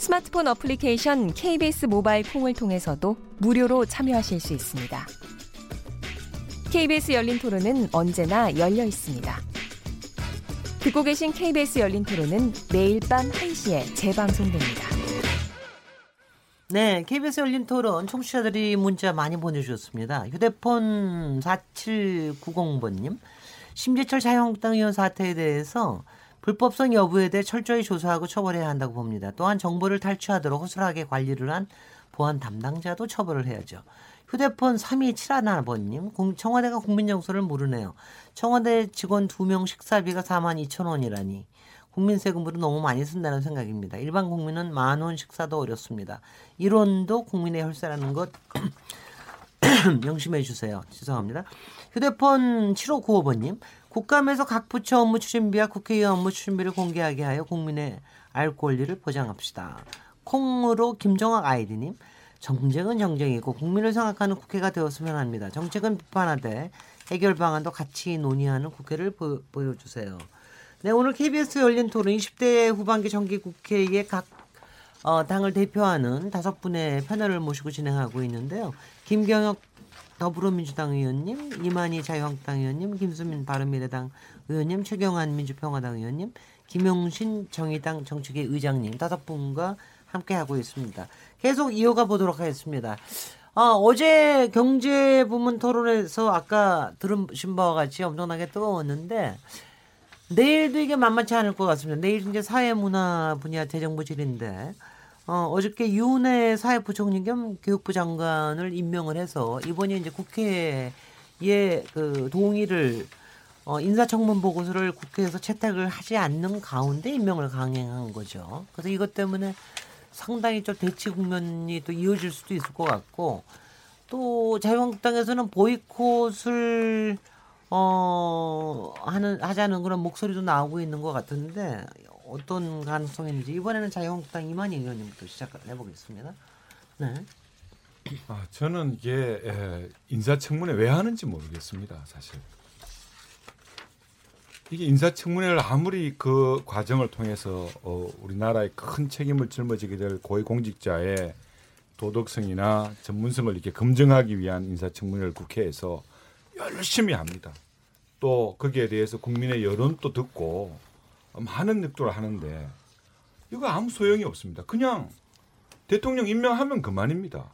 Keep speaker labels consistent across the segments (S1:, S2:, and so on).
S1: 스마트폰 어플리케이션 KBS 모바일 콩을 통해서도 무료로 참여하실 수 있습니다. KBS 열린 토론은 언제나 열려 있습니다. 듣고 계신 KBS 열린 토론은 매일 밤 1시에 재방송됩니다.
S2: 네, KBS 열린 토론 청취자들이 문자 많이 보내주셨습니다. 휴대폰 4790번님, 심재철 자유한국당 의원 사태에 대해서 불법성 여부에 대해 철저히 조사하고 처벌해야 한다고 봅니다. 또한 정보를 탈취하도록 허술하게 관리를 한 보안 담당자도 처벌을 해야죠. 휴대폰 3271번님, 청와대가 국민정서를 모르네요. 청와대 직원 2명 식사비가 4만 2천 원이라니. 국민 세금으로 너무 많이 쓴다는 생각입니다. 일반 국민은 만 원 식사도 어렵습니다. 이론도 국민의 혈세라는 것 명심해 주세요. 죄송합니다. 휴대폰 7595번님. 국감에서 각 부처 업무 추진비와 국회의원 업무 추진비를 공개하게 하여 국민의 알 권리를 보장합시다. 콩으로 김정학 아이디님. 정책은 정쟁이고 국민을 생각하는 국회가 되었으면 합니다. 정책은 비판하되 해결 방안도 같이 논의하는 국회를 보, 보여주세요. 네, 오늘 KBS 열린 토론 20대 후반기 정기 국회의 각 어, 당을 대표하는 다섯 분의 패널을 모시고 진행하고 있는데요. 김경혁 더불어민주당 의원님, 이만희 자유한국당 의원님, 김수민 바른미래당 의원님, 최경환 민주평화당 의원님, 김용신 정의당 정책위 의장님 다섯 분과 함께 하고 있습니다. 계속 이어가 보도록 하겠습니다. 아, 어제 경제 부문 토론에서 아까 들으신 바와 같이 엄청나게 뜨거웠는데 내일도 이게 만만치 않을 것 같습니다. 내일 이제 사회문화 분야 재정부질인데 어, 어저께 유은혜 사회부총리 겸 교육부 장관을 임명을 해서 이번에 이제 국회에 그 동의를 어, 인사청문 보고서를 국회에서 채택을 하지 않는 가운데 임명을 강행한 거죠. 그래서 이것 때문에 상당히 좀 대치 국면이 또 이어질 수도 있을 것 같고 또 자유한국당에서는 보이콧을 어 하는 하자는 그런 목소리도 나오고 있는 것 같은데 어떤 가능성이 있는지 이번에는 자유한국당 이만희 의원님부터 시작해 보겠습니다. 네.
S3: 아 저는 이게 인사청문회 왜 하는지 모르겠습니다, 사실. 이게 인사청문회를 아무리 그 과정을 통해서 어, 우리나라의 큰 책임을 짊어지게 될 고위공직자의 도덕성이나 전문성을 이렇게 검증하기 위한 인사청문회를 국회에서 열심히 합니다. 또 거기에 대해서 국민의 여론도 듣고 많은 늑도를 하는데 이거 아무 소용이 없습니다. 그냥 대통령 임명하면 그만입니다.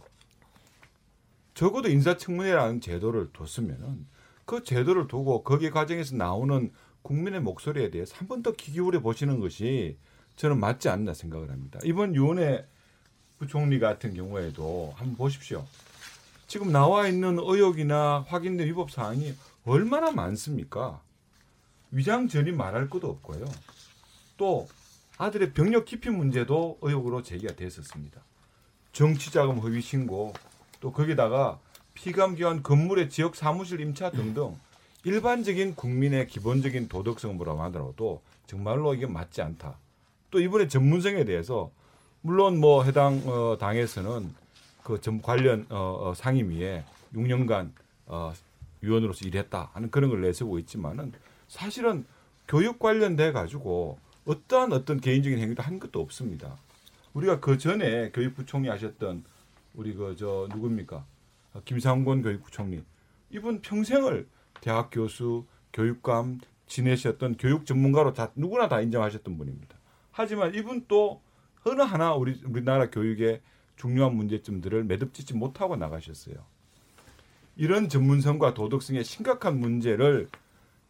S3: 적어도 인사청문회라는 제도를 뒀으면은 그 제도를 두고 거기 과정에서 나오는 국민의 목소리에 대해서 한 번 더 귀 기울여 보시는 것이 저는 맞지 않나 생각을 합니다. 이번 유은혜 부총리 같은 경우에도 한번 보십시오. 지금 나와 있는 의혹이나 확인된 위법 사항이 얼마나 많습니까? 위장 전이 말할 것도 없고요. 또 아들의 병력 기피 문제도 의혹으로 제기가 됐었습니다. 정치자금 허위 신고 또 거기다가 피감기관 건물의 지역 사무실 임차 등등 일반적인 국민의 기본적인 도덕성으로 하더라도 정말로 이게 맞지 않다. 또 이번에 전문성에 대해서 물론 뭐 해당 어, 당에서는 그 전 관련 어, 어, 상임위에 6년간 어, 위원으로서 일했다 하는 그런 걸 내세우고 있지만은 사실은 교육 관련돼 가지고 어떠한 어떤 개인적인 행위도 한 것도 없습니다. 우리가 그 전에 교육부총리 하셨던 우리 그 저 누굽니까 김상권 교육부총리 이분 평생을 대학 교수, 교육감 지내셨던 교육 전문가로 다 누구나 다 인정하셨던 분입니다. 하지만 이분 또 어느 하나 우리 우리나라 교육의 중요한 문제점들을 매듭짓지 못하고 나가셨어요. 이런 전문성과 도덕성의 심각한 문제를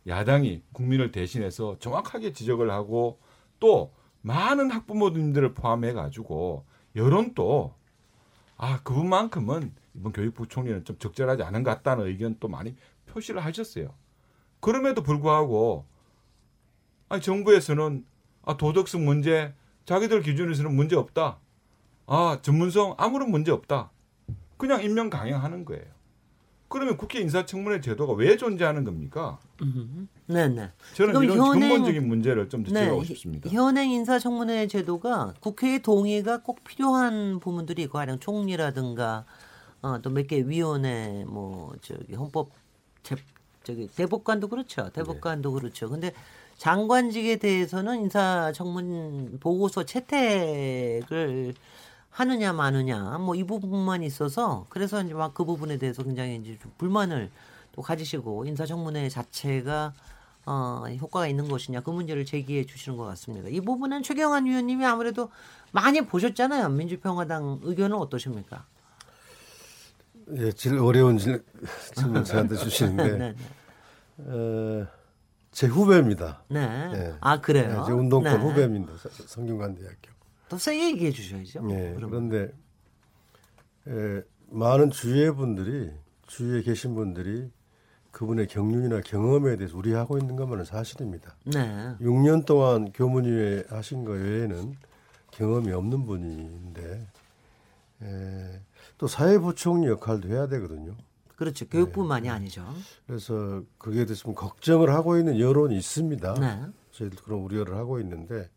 S3: 야당이 국민을 대신해서 정확하게 지적을 하고 또 많은 학부모님들을 포함해 가지고 여론도 아 그분만큼은 이번 교육부 총리는 좀 적절하지 않은 것 같다는 의견 또 많이 표시를 하셨어요. 그럼에도 불구하고 아니 정부에서는 아, 도덕성 문제 자기들 기준에서는 문제 없다. 아 전문성 아무런 문제 없다. 그냥 임명 강행하는 거예요. 그러면 국회 인사청문회 제도가 왜 존재하는 겁니까?
S2: 음. 네네.
S3: 저는
S2: 지금
S3: 이런
S2: 현행-
S3: 근본적인 문제를 좀더
S2: 네,
S3: 싶습니다.
S2: 현행 인사청문회 제도가 국회의 동의가 꼭 필요한 부분들이 있고 가령 총리라든가 어, 또 몇 개 위원회 뭐 저기 헌법 재, 저기 대법관도 그렇죠. 대법관도 그렇죠. 근데 장관직에 대해서는 인사청문 보고서 채택을 하느냐 마느냐 뭐 이 부분만 있어서 그래서 이제 막 그 부분에 대해서 굉장히 이제 좀 불만을 또 가지시고 인사청문회 자체가 어, 효과가 있는 것이냐 그 문제를 제기해 주시는 것 같습니다. 이 부분은 최경환 위원님이 아무래도 많이 보셨잖아요. 민주평화당 의견은 어떠십니까?
S4: 예, 질 어려운 질, 질문 저한테 주시는데
S2: 네,
S4: 어, 제 후배입니다.
S2: 네.
S4: 네.
S2: 아 그래요?
S4: 예, 제 운동권
S2: 네.
S4: 후배입니다. 서- 성균관대학교.
S2: 더 세게 얘기해 주셔야죠.
S4: 예,
S2: 그럼.
S4: 그런데 예, 많은 주위의 분들이 주위에 계신 분들이 그분의 경륜이나 경험에 대해서 우려하고 있는 것만은 사실입니다.
S2: 네.
S4: 6년 동안 교문위에 하신 거 외에는 경험이 없는 분인데 에, 또 사회부총리 역할도 해야 되거든요.
S2: 그렇죠. 교육뿐만이 아니죠.
S4: 그래서 그게 좀 걱정을 하고 있는 여론이 있습니다.
S2: 네.
S4: 저희들 그런 우려를 하고 있는데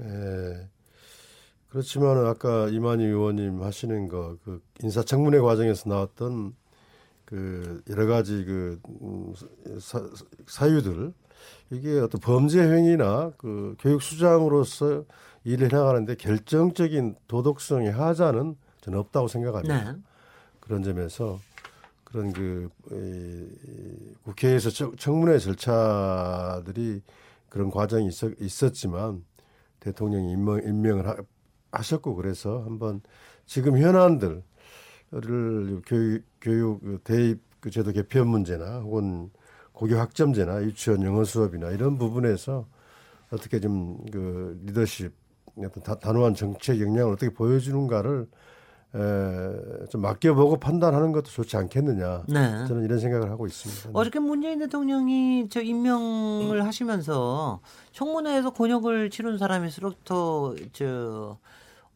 S4: 에, 그렇지만 아까 이만희 의원님 하시는 거 그 인사청문회 과정에서 나왔던 그 여러 가지 그 음, 사, 사유들 이게 어떤 범죄 행위나 그 교육 수장으로서 일을 해나가는데 결정적인 도덕성의 하자는 저는 없다고 생각합니다.
S2: 네.
S4: 그런 점에서 그런 그 이, 국회에서 청- 청문회 절차들이 그런 과정이 있었, 있었 지만 대통령이 임명, 임명을 하, 하셨고 그래서 한번 지금 현안들을 교육, 교육 그 대입 그 제도 개편 문제나 혹은 고교 학점제나 유치원 영어 수업이나 이런 부분에서 어떻게 좀 그 리더십 어떤 다- 단호한 정책 역량을 어떻게 보여주는가를 에, 좀 맡겨보고 판단하는 것도 좋지 않겠느냐.
S2: 네.
S4: 저는 이런 생각을 하고 있습니다.
S2: 어저께 문재인 대통령이 저 임명을 하시면서 청문회에서 곤욕을 치른 사람일수록 더저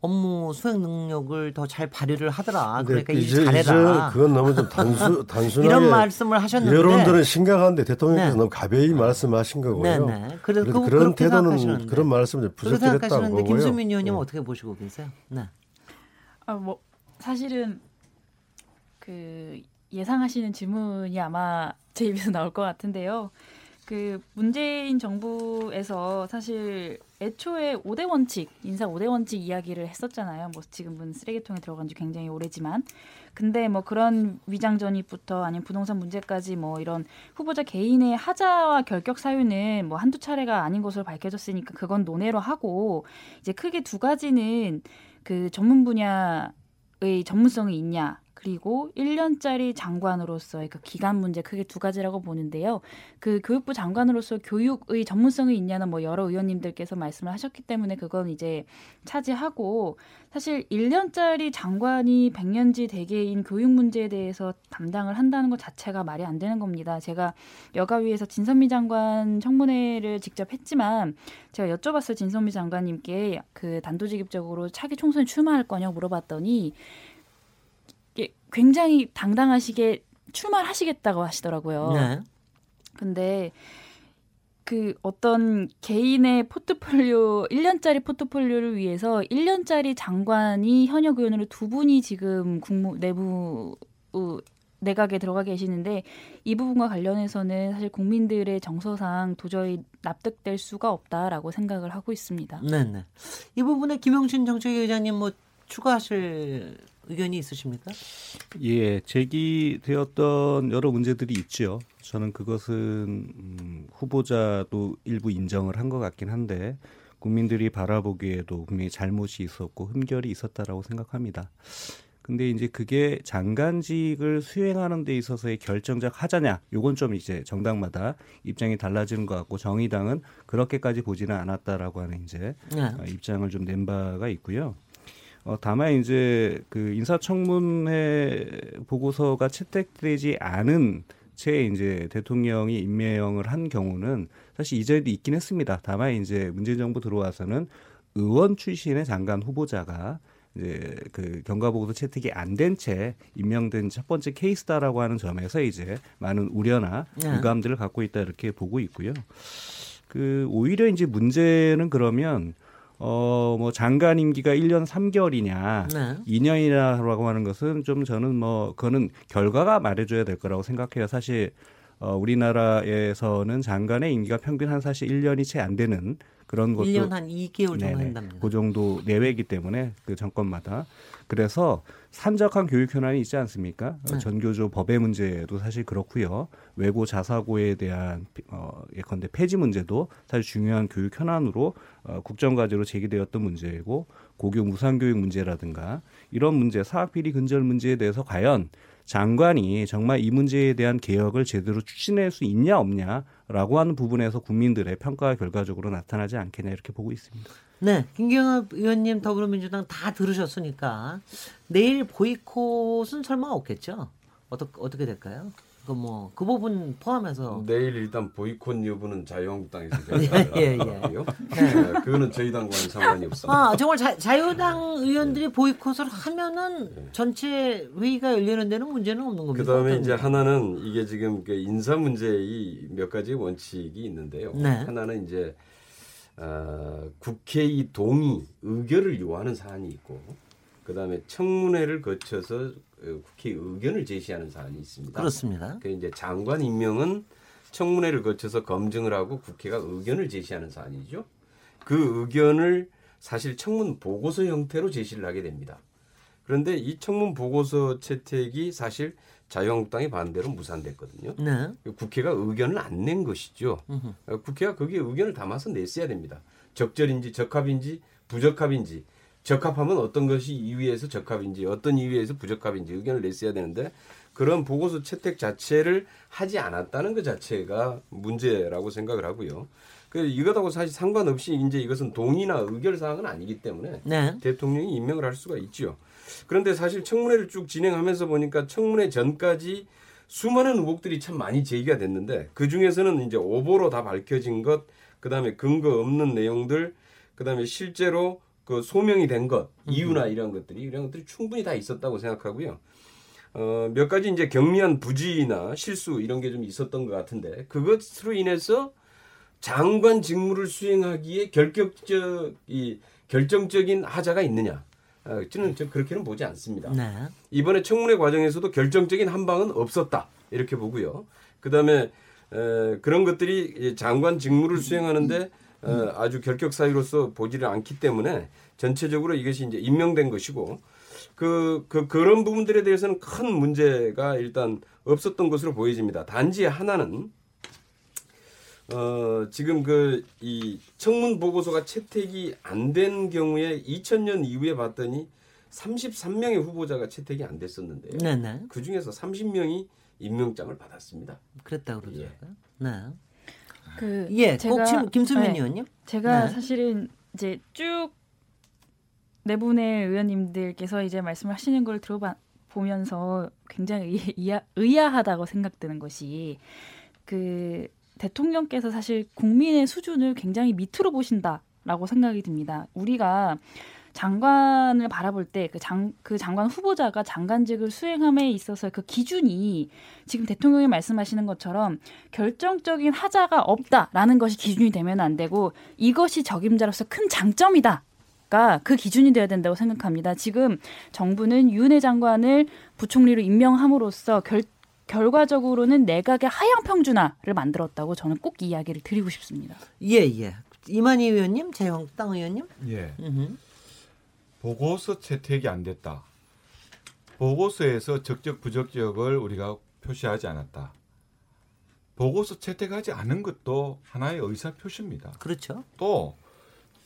S2: 업무 수행 능력을 더 잘 발휘를 하더라. 그러니까 일
S4: 이제, 이제
S2: 잘해라.
S4: 그건 너무 좀 단수, 단순하게
S2: 이런 말씀을 하셨는데
S4: 여론들은 심각한데 대통령께서
S2: 네.
S4: 너무 가벼이 말씀하신 거고요.
S2: 네, 네. 그래서
S4: 그래서
S2: 그-
S4: 그런 태도는
S2: 생각하시는데.
S4: 그런 말씀을
S2: 생각하시는데
S4: 보고요.
S2: 김수민 의원님 은
S4: 네.
S2: 어떻게 보시고 계세요? 네.
S5: 아, 뭐 사실은 그 예상하시는 질문이 아마 제 입에서 나올 것 같은데요. 그 문재인 정부에서 사실 애초에 5대 원칙, 인사 5대 원칙 이야기를 했었잖아요. 뭐 지금은 쓰레기통에 들어간 지 굉장히 오래지만. 근데 뭐 그런 위장 전입부터 아니면 부동산 문제까지 뭐 이런 후보자 개인의 하자와 결격 사유는 뭐 한두 차례가 아닌 것으로 밝혀졌으니까 그건 논외로 하고 이제 크게 두 가지는 그 전문 분야의 전문성이 있냐 그리고 1년짜리 장관으로서의 그 기간 문제 크게 두 가지라고 보는데요. 그 교육부 장관으로서 교육의 전문성이 있냐는 뭐 여러 의원님들께서 말씀을 하셨기 때문에 그건 이제 차지하고 사실 1년짜리 장관이 100년지 대계인 교육 문제에 대해서 담당을 한다는 것 자체가 말이 안 되는 겁니다. 제가 여가위에서 진선미 장관 청문회를 직접 했지만 제가 여쭤봤어요 진선미 장관님께 그 단도직입적으로 차기 총선에 출마할 거냐고 물어봤더니 굉장히 당당하시게 출마를 하시겠다고 하시더라고요.
S2: 네.
S5: 근데 그 어떤 개인의 포트폴리오 1년짜리 포트폴리오를 위해서 1년짜리 장관이 현역 의원으로 두 분이 지금 국무 내부 어, 내각에 들어가 계시는데 이 부분과 관련해서는 사실 국민들의 정서상 도저히 납득될 수가 없다라고 생각을 하고 있습니다.
S2: 네, 네. 이 부분에 김용신 정책위 의장님 뭐 추가하실 의견이 있으십니까?
S6: 예, 제기되었던 여러 문제들이 있죠. 저는 그것은 음, 후보자도 일부 인정을 한 것 같긴 한데 국민들이 바라보기에도 분명히 잘못이 있었고 흠결이 있었다라고 생각합니다. 근데 이제 그게 장관직을 수행하는 데 있어서의 결정적 하자냐, 요건 좀 이제 정당마다 입장이 달라지는 것 같고 정의당은 그렇게까지 보지는 않았다라고 하는 이제
S2: 네.
S6: 어, 입장을 좀 낸 바가 있고요. 어, 다만 이제 그 인사청문회 보고서가 채택되지 않은 채 이제 대통령이 임명을 한 경우는 사실 이전에도 있긴 했습니다. 다만 이제 문재인 정부 들어와서는 의원 출신의 장관 후보자가 이제 그 경과보고서 채택이 안 된 채 임명된 첫 번째 케이스다라고 하는 점에서 이제 많은 우려나
S2: 네.
S6: 유감들을 갖고 있다 이렇게 보고 있고요. 그 오히려 이제 문제는 그러면 어 뭐 장관 임기가 1년 3개월이냐
S2: 네.
S6: 2년이라고 하는 것은 좀 저는 뭐 그거는 결과가 말해줘야 될 거라고 생각해요. 사실 어 우리나라에서는 장관의 임기가 평균 한 사실 1년이 채 안 되는 그런 것도
S2: 1년 한 2개월 정도. 한답니다.
S6: 그 정도 내외이기 때문에 그 정권마다 그래서 산적한 교육 현안이 있지 않습니까? 어,
S2: 네.
S6: 전교조 법의 문제도 사실 그렇고요. 외고 자사고에 대한 어, 예컨대 폐지 문제도 사실 중요한 교육 현안으로 어, 국정과제로 제기되었던 문제이고 고교 무상교육 문제라든가 이런 문제 사학 비리 근절 문제에 대해서 과연 장관이 정말 이 문제에 대한 개혁을 제대로 추진할 수 있냐 없냐 라고 하는 부분에서 국민들의 평가가 결과적으로 나타나지 않겠냐 이렇게 보고 있습니다.
S2: 네, 김경엽 의원님 더불어민주당 다 들으셨으니까 내일 보이콧은 설마 없겠죠? 어떻게 어떻게 될까요? 그 뭐 그 부분 포함해서
S7: 내일 일단 보이콧 여부는 자유한국당에서
S2: 예, 예.
S7: 결정하고요. 네, 그거는 저희 당과는 상관이 없습니다.
S2: 아 정말 자, 자유당 의원들이 보이콧을 하면은 전체 회의가 열리는 데는 문제는 없는 겁니다.
S7: 그 다음에
S2: 어떤
S7: 이제? 하나는 이게 지금 그 인사 문제의 몇 가지 원칙이 있는데요.
S2: 네.
S7: 하나는 이제 어, 국회의 동의, 의결을 요하는 사안이 있고, 그 다음에 청문회를 거쳐서 어, 국회 의견을 제시하는 사안이 있습니다.
S2: 그렇습니다.
S7: 그 이제 장관 임명은 청문회를 거쳐서 검증을 하고 국회가 의견을 제시하는 사안이죠. 그 의견을 사실 청문 보고서 형태로 제시를 하게 됩니다. 그런데 이 청문 보고서 채택이 사실 자유한국당의 반대로 무산됐거든요.
S2: 네.
S7: 국회가 의견을 안 낸 것이죠. 어, 국회가 거기에 의견을 담아서 냈어야 됩니다. 적절인지 적합인지 부적합인지 적합하면 어떤 것이 이유에서 적합인지 어떤 이유에서 부적합인지 의견을 냈어야 되는데 그런 보고서 채택 자체를 하지 않았다는 것 자체가 문제라고 생각을 하고요. 그 이것하고 사실 상관없이 이제 이것은 동의나 의결 사항은 아니기 때문에
S2: 네.
S7: 대통령이 임명을 할 수가 있죠. 그런데 사실 청문회를 쭉 진행하면서 보니까 청문회 전까지 수많은 의혹들이 참 많이 제기가 됐는데 그 중에서는 이제 오보로 다 밝혀진 것, 그 다음에 근거 없는 내용들, 그 다음에 실제로 그 소명이 된 것, 이유나 이런 것들이 이런 것들이 충분히 다 있었다고 생각하고요. 어, 몇 가지 이제 경미한 부지나 실수 이런 게 좀 있었던 것 같은데 그것으로 인해서 장관 직무를 수행하기에 결격적 이 결정적인 하자가 있느냐? 어, 저는 저 그렇게는 보지 않습니다.
S2: 네.
S7: 이번에 청문회 과정에서도 결정적인 한 방은 없었다 이렇게 보고요. 그다음에 에, 그런 것들이 이 장관 직무를 수행하는데 어, 아주 결격 사유로서 보지를 않기 때문에 전체적으로 이것이 이제 임명된 것이고 그, 그 그런 부분들에 대해서는 큰 문제가 일단 없었던 것으로 보여집니다. 단지 하나는 어, 지금 그 이 청문 보고서가 채택이 안 된 경우에 2000년 이후에 봤더니 33명의 후보자가 채택이 안 됐었는데요.
S2: 네, 네.
S7: 그 중에서 30명이 임명장을 받았습니다.
S2: 그랬다고 그러죠.
S7: 예.
S2: 네.
S5: 그
S2: 예,
S5: 제가-
S2: 꼭 침- 김수민
S5: 네.
S2: 의원님.
S5: 제가
S2: 네.
S5: 사실은 이제 쭉네 분의 의원님들께서 이제 말씀을 하시는 걸 들어보면서 굉장히 의아, 의아하다고 생각되는 것이 그 대통령께서 사실 국민의 수준을 굉장히 밑으로 보신다라고 생각이 듭니다. 우리가 장관을 바라볼 때 그 장 그 장관 후보자가 장관직을 수행함에 있어서 그 기준이 지금 대통령이 말씀하시는 것처럼 결정적인 하자가 없다라는 것이 기준이 되면 안 되고 이것이 적임자로서 큰 장점이다 가 그 기준이 돼야 된다고 생각합니다. 지금 정부는 윤회 장관을 부총리로 임명함으로써 결 결과적으로는 내각의 하향 평준화를 만들었다고 저는 꼭 이야기를 드리고 싶습니다.
S2: 예, 예. 이만희 의원님, 자유한국당 의원님.
S3: 예.
S2: 음흠.
S3: 보고서 채택이 안 됐다. 보고서에서 적적 부적적을 우리가 표시하지 않았다. 보고서 채택하지 않은 것도 하나의 의사 표시입니다.
S2: 그렇죠.
S3: 또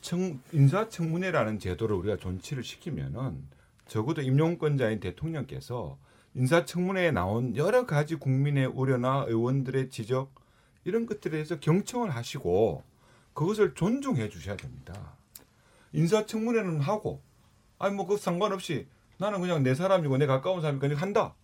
S3: 청, 인사청문회라는 제도를 우리가 존치를 시키면은 적어도 임용권자인 대통령께서 인사청문회에 나온 여러 가지 국민의 우려나 의원들의 지적 이런 것들에 대해서 경청을 하시고 그것을 존중해 주셔야 됩니다. 인사청문회는 하고 아니 뭐 그 상관없이 나는 그냥 내 사람이고 내 가까운 사람이니까 그냥 한다.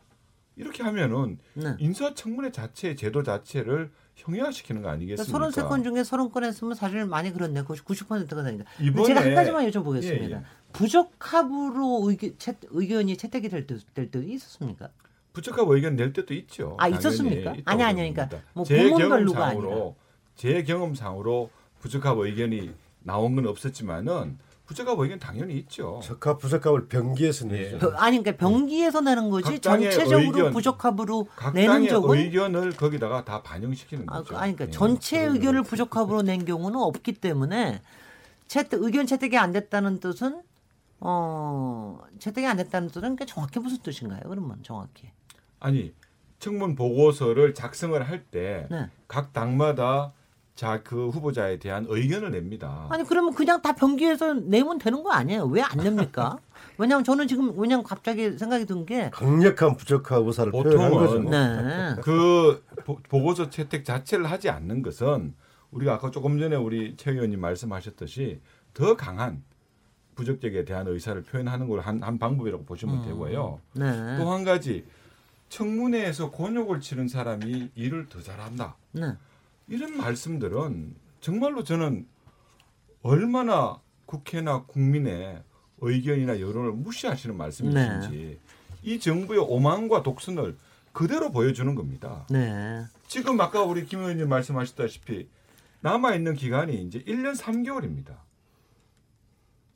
S3: 이렇게 하면은
S2: 네.
S3: 인사청문회 자체 제도 자체를 형해화시키는 거 아니겠습니까?
S2: 33건 중에 30건 했으면 사실 많이 그렇네. 90%가 되니까.
S3: 이번에
S2: 제가 한 가지만 여쭤보겠습니다.
S3: 예, 예.
S2: 부적합으로 의견, 채, 의견이 채택이 될, 때, 될 때도 있었습니까?
S3: 부적합 의견 낼 때도 있죠.
S2: 아, 있었습니까? 아니, 아니. 그러니까 뭐
S3: 제 경험상으로 제 경험상으로 부적합 의견이 나온 건 없었지만은 부적합 의견 당연히 있죠.
S4: 적합 부적합을 병기해서
S3: 예.
S4: 내죠.
S2: 벼- 아니, 그러니까 병기에서 내는 거지 전체적으로
S3: 의견,
S2: 부적합으로
S3: 각
S2: 내는 적은
S3: 의견을 거기다가 다 반영시키는
S2: 아,
S3: 거죠.
S2: 그- 아니, 그러니까
S3: 예.
S2: 전체 의견을. 부적합으로 낸 경우는 없기 때문에 채택, 의견 채택이 안 됐다는 뜻은 어 채택이 안 됐다는 뜻은 그러니까 정확히 무슨 뜻인가요? 그러면 정확히
S3: 아니 청문 보고서를 작성을 할 때각
S2: 네.
S3: 당마다 자 그 후보자에 대한 의견을 냅니다.
S2: 아니 그러면 그냥 다 변기해서 내면 되는 거 아니에요? 왜 안 냅니까? 왜냐하면 저는 지금 왜냐면 갑자기 생각이 든 게
S4: 강력한 부적합 의사를 표현한 거죠.
S2: 네.
S3: 그 보- 보고서 채택 자체를 하지 않는 것은 우리가 아까 조금 전에 우리 최 의원님 말씀하셨듯이 더 강한 부적격에 대한 의사를 표현하는 걸한 한 방법이라고 보시면 되고요.
S2: 네.
S3: 또한 가지 청문회에서 곤욕을 치른 사람이 일을 더 잘한다.
S2: 네.
S3: 이런 말씀들은 정말로 저는 얼마나 국회나 국민의 의견이나 여론을 무시하시는 말씀이신지 이 정부의 오만과 독선을 그대로 보여주는 겁니다.
S2: 네.
S3: 지금 아까 우리 김 의원님 말씀하셨다시피 남아 있는 기간이 이제 1년 3개월입니다.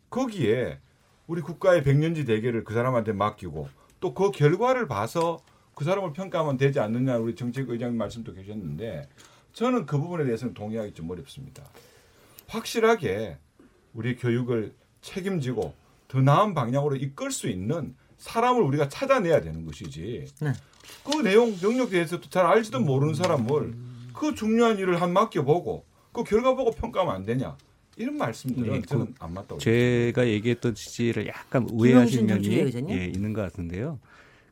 S3: 거기에 우리 국가의 백년지 대계를 그 사람한테 맡기고 또 그 결과를 봐서 그 사람을 평가하면 되지 않느냐 우리 정책 의장님 말씀도 계셨는데 저는 그 부분에 대해서는 동의하기 좀 어렵습니다. 확실하게 우리 교육을 책임지고 더 나은 방향으로 이끌 수 있는 사람을 우리가 찾아내야 되는 것이지.
S2: 네.
S3: 그 내용 영역에 대해서도 잘 알지도 모르는 사람을 그 중요한 일을 한 맡겨보고 그 결과 보고 평가하면 안 되냐 이런 말씀들은
S6: 네,
S3: 저는 안 맞다고
S6: 제가 얘기했던 취지를 약간
S2: 전
S6: 면이? 예, 있는 것 같은데요.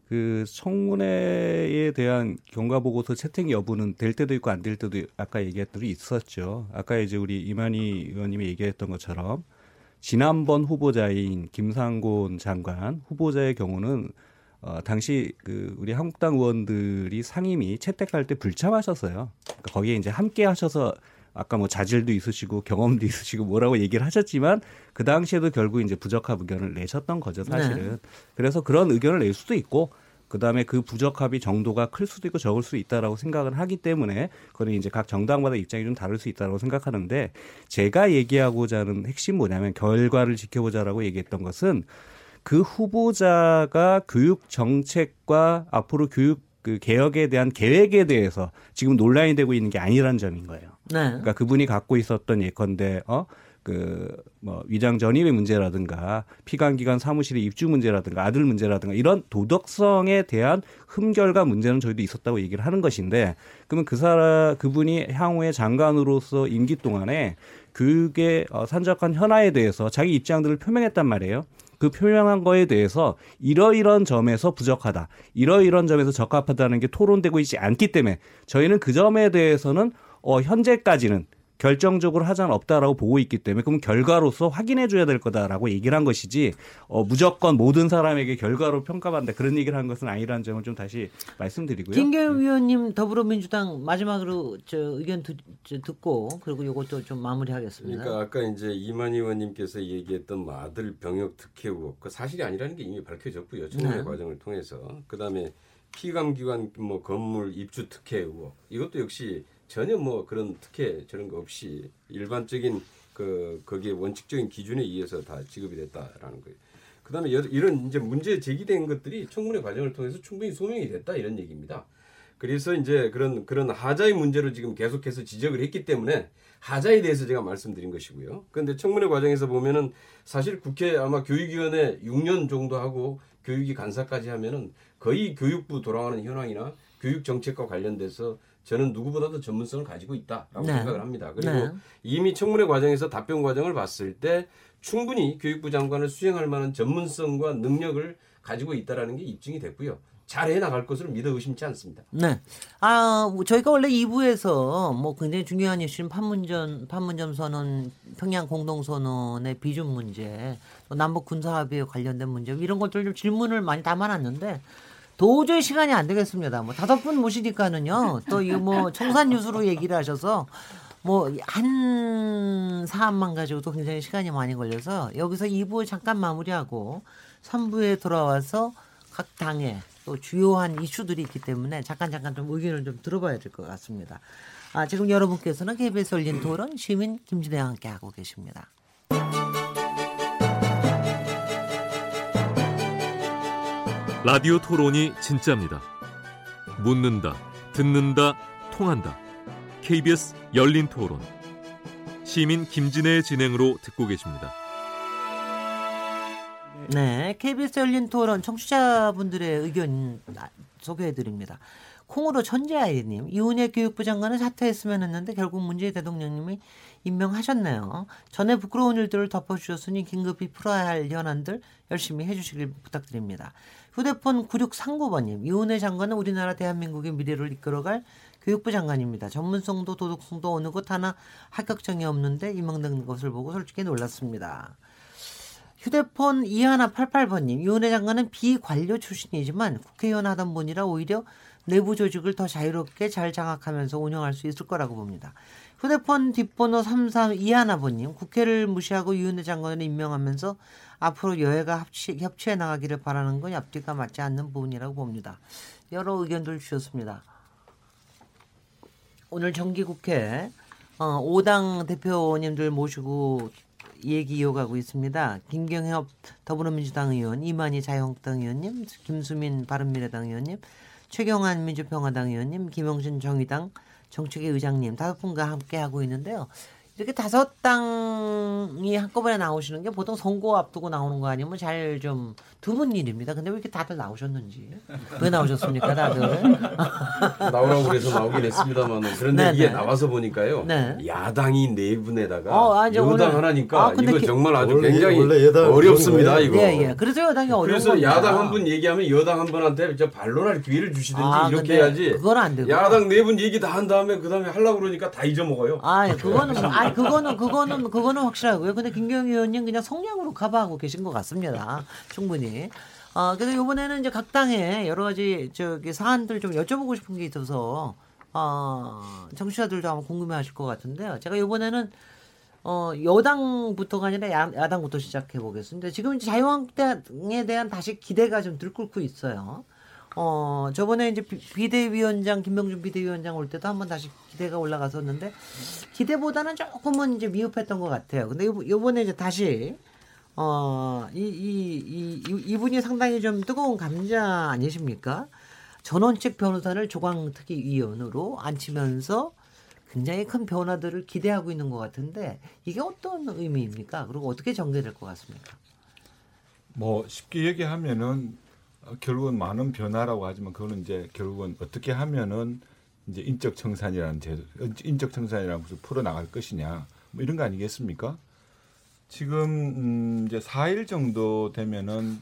S6: 그 청문회에 대한 경과 보고서 채택 여부는 될 때도 있고 안 될 때도 아까 얘기했던 게 있었죠. 아까 이제 우리 이만희 의원님이 얘기했던 것처럼 지난번 후보자인 김상곤 장관 후보자의 경우는 어, 당시 그 우리 한국당 의원들이 상임위 채택할 때 불참하셨어요. 그러니까 거기에 이제 함께 하셔서 아까 뭐 자질도 있으시고 경험도 있으시고 뭐라고 얘기를 하셨지만 그 당시에도 결국 이제 부적합 의견을 내셨던 거죠 사실은. 그래서 그런 의견을 낼 수도 있고 그다음에 그 부적합이 정도가 클 수도 있고 적을 수 있다라고 생각을 하기 때문에 그거는 이제 각 정당마다 입장이 좀 다를 수 있다라고 생각하는데 제가 얘기하고자 하는 핵심 뭐냐면 결과를 지켜보자라고 얘기했던 것은 그 후보자가 교육 정책과 앞으로 교육 그 개혁에 대한 계획에 대해서 지금 논란이 되고 있는 게 아니라는 점인 거예요.
S2: 네.
S6: 그러니까 그분이 갖고 있었던 예컨대 어 그 뭐 위장 전입의 문제라든가 피감 기관 사무실의 입주 문제라든가 아들 문제라든가 이런 도덕성에 대한 흠결과 문제는 저희도 있었다고 얘기를 하는 것인데 그러면 그 사람 그분이 향후에 장관으로서 임기 동안에 교육의 어, 산적한 현안에 대해서 자기 입장들을 표명했단 말이에요. 그 표명한 거에 대해서 이러이런 점에서 부족하다. 이러이런 점에서 적합하다는 게 토론되고 있지 않기 때문에 저희는 그 점에 대해서는 어 현재까지는 결정적으로 하자는 없다라고 보고 있기 때문에 그럼 결과로서 확인해 줘야 될 거다라고 얘기를 한 것이지 어 무조건 모든 사람에게 결과로 평가받는다 그런 얘기를 한 것은 아니라는 점을 좀 다시 말씀드리고요.
S2: 김경일 위원님 더불어민주당 마지막으로 저 의견 듣, 저 듣고 그리고 이것도 좀 마무리하겠습니다.
S7: 그러니까 아까 이제 이만희 의원님께서 얘기했던 뭐 아들 병역 특혜 의혹 그 사실이 아니라는 게 이미 밝혀졌고요 청문회
S2: 네.
S7: 과정을 통해서 그다음에 피감기관 뭐 건물 입주 특혜 의혹 이것도 역시 전혀 뭐 그런 특혜 저런 거 없이 일반적인 그 거기에 원칙적인 기준에 의해서 다 지급이 됐다라는 거예요. 그다음에 여러- 이런 이제 문제 제기된 것들이 청문회 과정을 통해서 충분히 소명이 됐다 이런 얘기입니다. 그래서 이제 그런 그런 하자의 문제로 지금 계속해서 지적을 했기 때문에 하자에 대해서 제가 말씀드린 것이고요. 그런데 청문회 과정에서 보면은 사실 국회 아마 교육위원회 6년 정도 하고 교육위 간사까지 하면은 거의 교육부 돌아가는 현황이나 교육 정책과 관련돼서 저는 누구보다도 전문성을 가지고 있다라고
S2: 네.
S7: 생각을 합니다. 그리고
S2: 네.
S7: 이미 청문회 과정에서 답변 과정을 봤을 때 충분히 교육부 장관을 수행할 만한 전문성과 능력을 가지고 있다라는 게 입증이 됐고요. 잘해 나갈 것으로 믿어 의심치 않습니다.
S2: 네. 아, 뭐 저희가 원래 2부에서 뭐 굉장히 중요한 이슈인 판문점, 판문점 선언, 평양 공동 선언의 비준 문제, 또 남북 군사 합의에 관련된 문제, 이런 것들 좀 질문을 많이 담아 놨는데, 도저히 시간이 안 되겠습니다. 뭐 다섯 분 모시니까는요. 또 이 뭐 청산 유수로 얘기를 하셔서 뭐한 사안만 가지고도 굉장히 시간이 많이 걸려서 여기서 2부 잠깐 마무리하고 3부에 돌아와서 각 당의 또 주요한 이슈들이 있기 때문에 잠깐 잠깐 좀 의견을 좀 들어봐야 될 것 같습니다. 아, 지금 여러분께서는 KBS 열린 토론 시민 김진애와 함께 하고 계십니다.
S8: 라디오 토론이 진짜입니다. 묻는다, 듣는다, 통한다. KBS 열린 토론. 시민 김진애의 진행으로 듣고 계십니다.
S2: 네, KBS 열린 토론 청취자분들의 의견 소개해 드립니다. 콩으로 천재아이님, 이훈혜 교육부 장관은 사퇴했으면 했는데 결국 문재인 대통령님이 임명하셨네요. 전에 부끄러운 일들을 덮어주셨으니 긴급히 풀어야 할 현안들 열심히 해주시길 부탁드립니다. 휴대폰 9639번님, 이훈혜 장관은 우리나라 대한민국의 미래를 이끌어갈 교육부 장관입니다. 전문성도 도덕성도 어느 것 하나 합격점이 없는데 임명된 것을 보고 솔직히 놀랐습니다. 휴대폰 2188번님, 이훈혜 장관은 비관료 출신이지만 국회의원 하던 분이라 오히려 내부 조직을 더 자유롭게 잘 장악하면서 운영할 수 있을 거라고 봅니다. 휴대폰 뒷번호 3321번님, 국회를 무시하고 이훈혜 장관을 임명하면서 앞으로 여야가 합치, 협치해 나가기를 바라는 건 앞뒤가 맞지 않는 부분이라고 봅니다. 여러 의견들 주셨습니다. 오늘 정기국회 어, 5당 대표님들 모시고 얘기 이어가고 있습니다. 김경협 더불어민주당 의원, 이만희 자유한국당 의원님, 김수민 바른미래당 의원님, 최경환 민주평화당 의원님, 김영신 정의당 정책위 의장님 다섯 분과 함께 하고 있는데요. 이렇게 다섯 당이 한꺼번에 나오시는 게 보통 선거 앞두고 나오는 거 아니면 잘 좀 드문 일입니다. 근데 왜 이렇게 다들 나오셨는지 왜 나오셨습니까, 다들?
S7: 나오라고 그래서 나오긴 했습니다만 그런데
S2: 네,
S7: 이게
S2: 네.
S7: 나와서 보니까요.
S2: 네.
S7: 야당이 네 분에다가
S2: 어, 아,
S7: 여당
S2: 오늘-
S7: 하나니까
S2: 아, 근데
S7: 이거
S2: 기-
S7: 정말 아주
S4: 원래-
S7: 굉장히
S4: 원래
S7: 어렵습니다. 이거.
S2: 예, 예. 그래서 여당이 어려운
S7: 그래서
S2: 겁니다.
S7: 야당 한 분 얘기하면 여당 한 분한테 저 반론할 기회를 주시든지
S2: 아,
S7: 이렇게 해야지.
S2: 그건 안 되고.
S7: 야당 네 분 얘기 다 한 다음에 그 다음에 하려고 그러니까 다 잊어먹어요.
S2: 아, 그거는 아, 그거는 그거는 그거는 확실하고요. 근데 김경희 의원님 그냥 성량으로 커버하고 계신 것 같습니다. 충분히. 어, 그래서 이번에는 이제 각 당의 여러 가지 저기 사안들 좀 여쭤보고 싶은 게 있어서 어, 청취자들도 아마 궁금해하실 것 같은데요. 제가 이번에는 어, 여당부터가 아니라 야, 야당부터 시작해 보겠습니다. 지금 이제 자유한국당에 대한 다시 기대가 좀 들끓고 있어요. 어, 저번에 이제 비- 비대위원장, 김명준 비대위원장 올 때도 한번 다시 기대가 올라갔었는데, 기대보다는 조금은 이제 미흡했던 것 같아요. 근데 요- 요번에 이제 다시, 어, 이, 이, 이, 이, 이분이 상당히 좀 뜨거운 감자 아니십니까? 전원책 변호사를 조광특위 위원으로 앉히면서 굉장히 큰 변화들을 기대하고 있는 것 같은데, 이게 어떤 의미입니까? 그리고 어떻게 전개될 것 같습니까?
S3: 뭐 쉽게 얘기하면은 어, 결국은 많은 변화라고 하지만 그거는 이제 결국은 어떻게 하면은 이제 인적 청산이라는 제도, 인적 청산이라는 것을 풀어 나갈 것이냐 뭐 이런 거 아니겠습니까? 지금 음 이제 4일 정도 되면은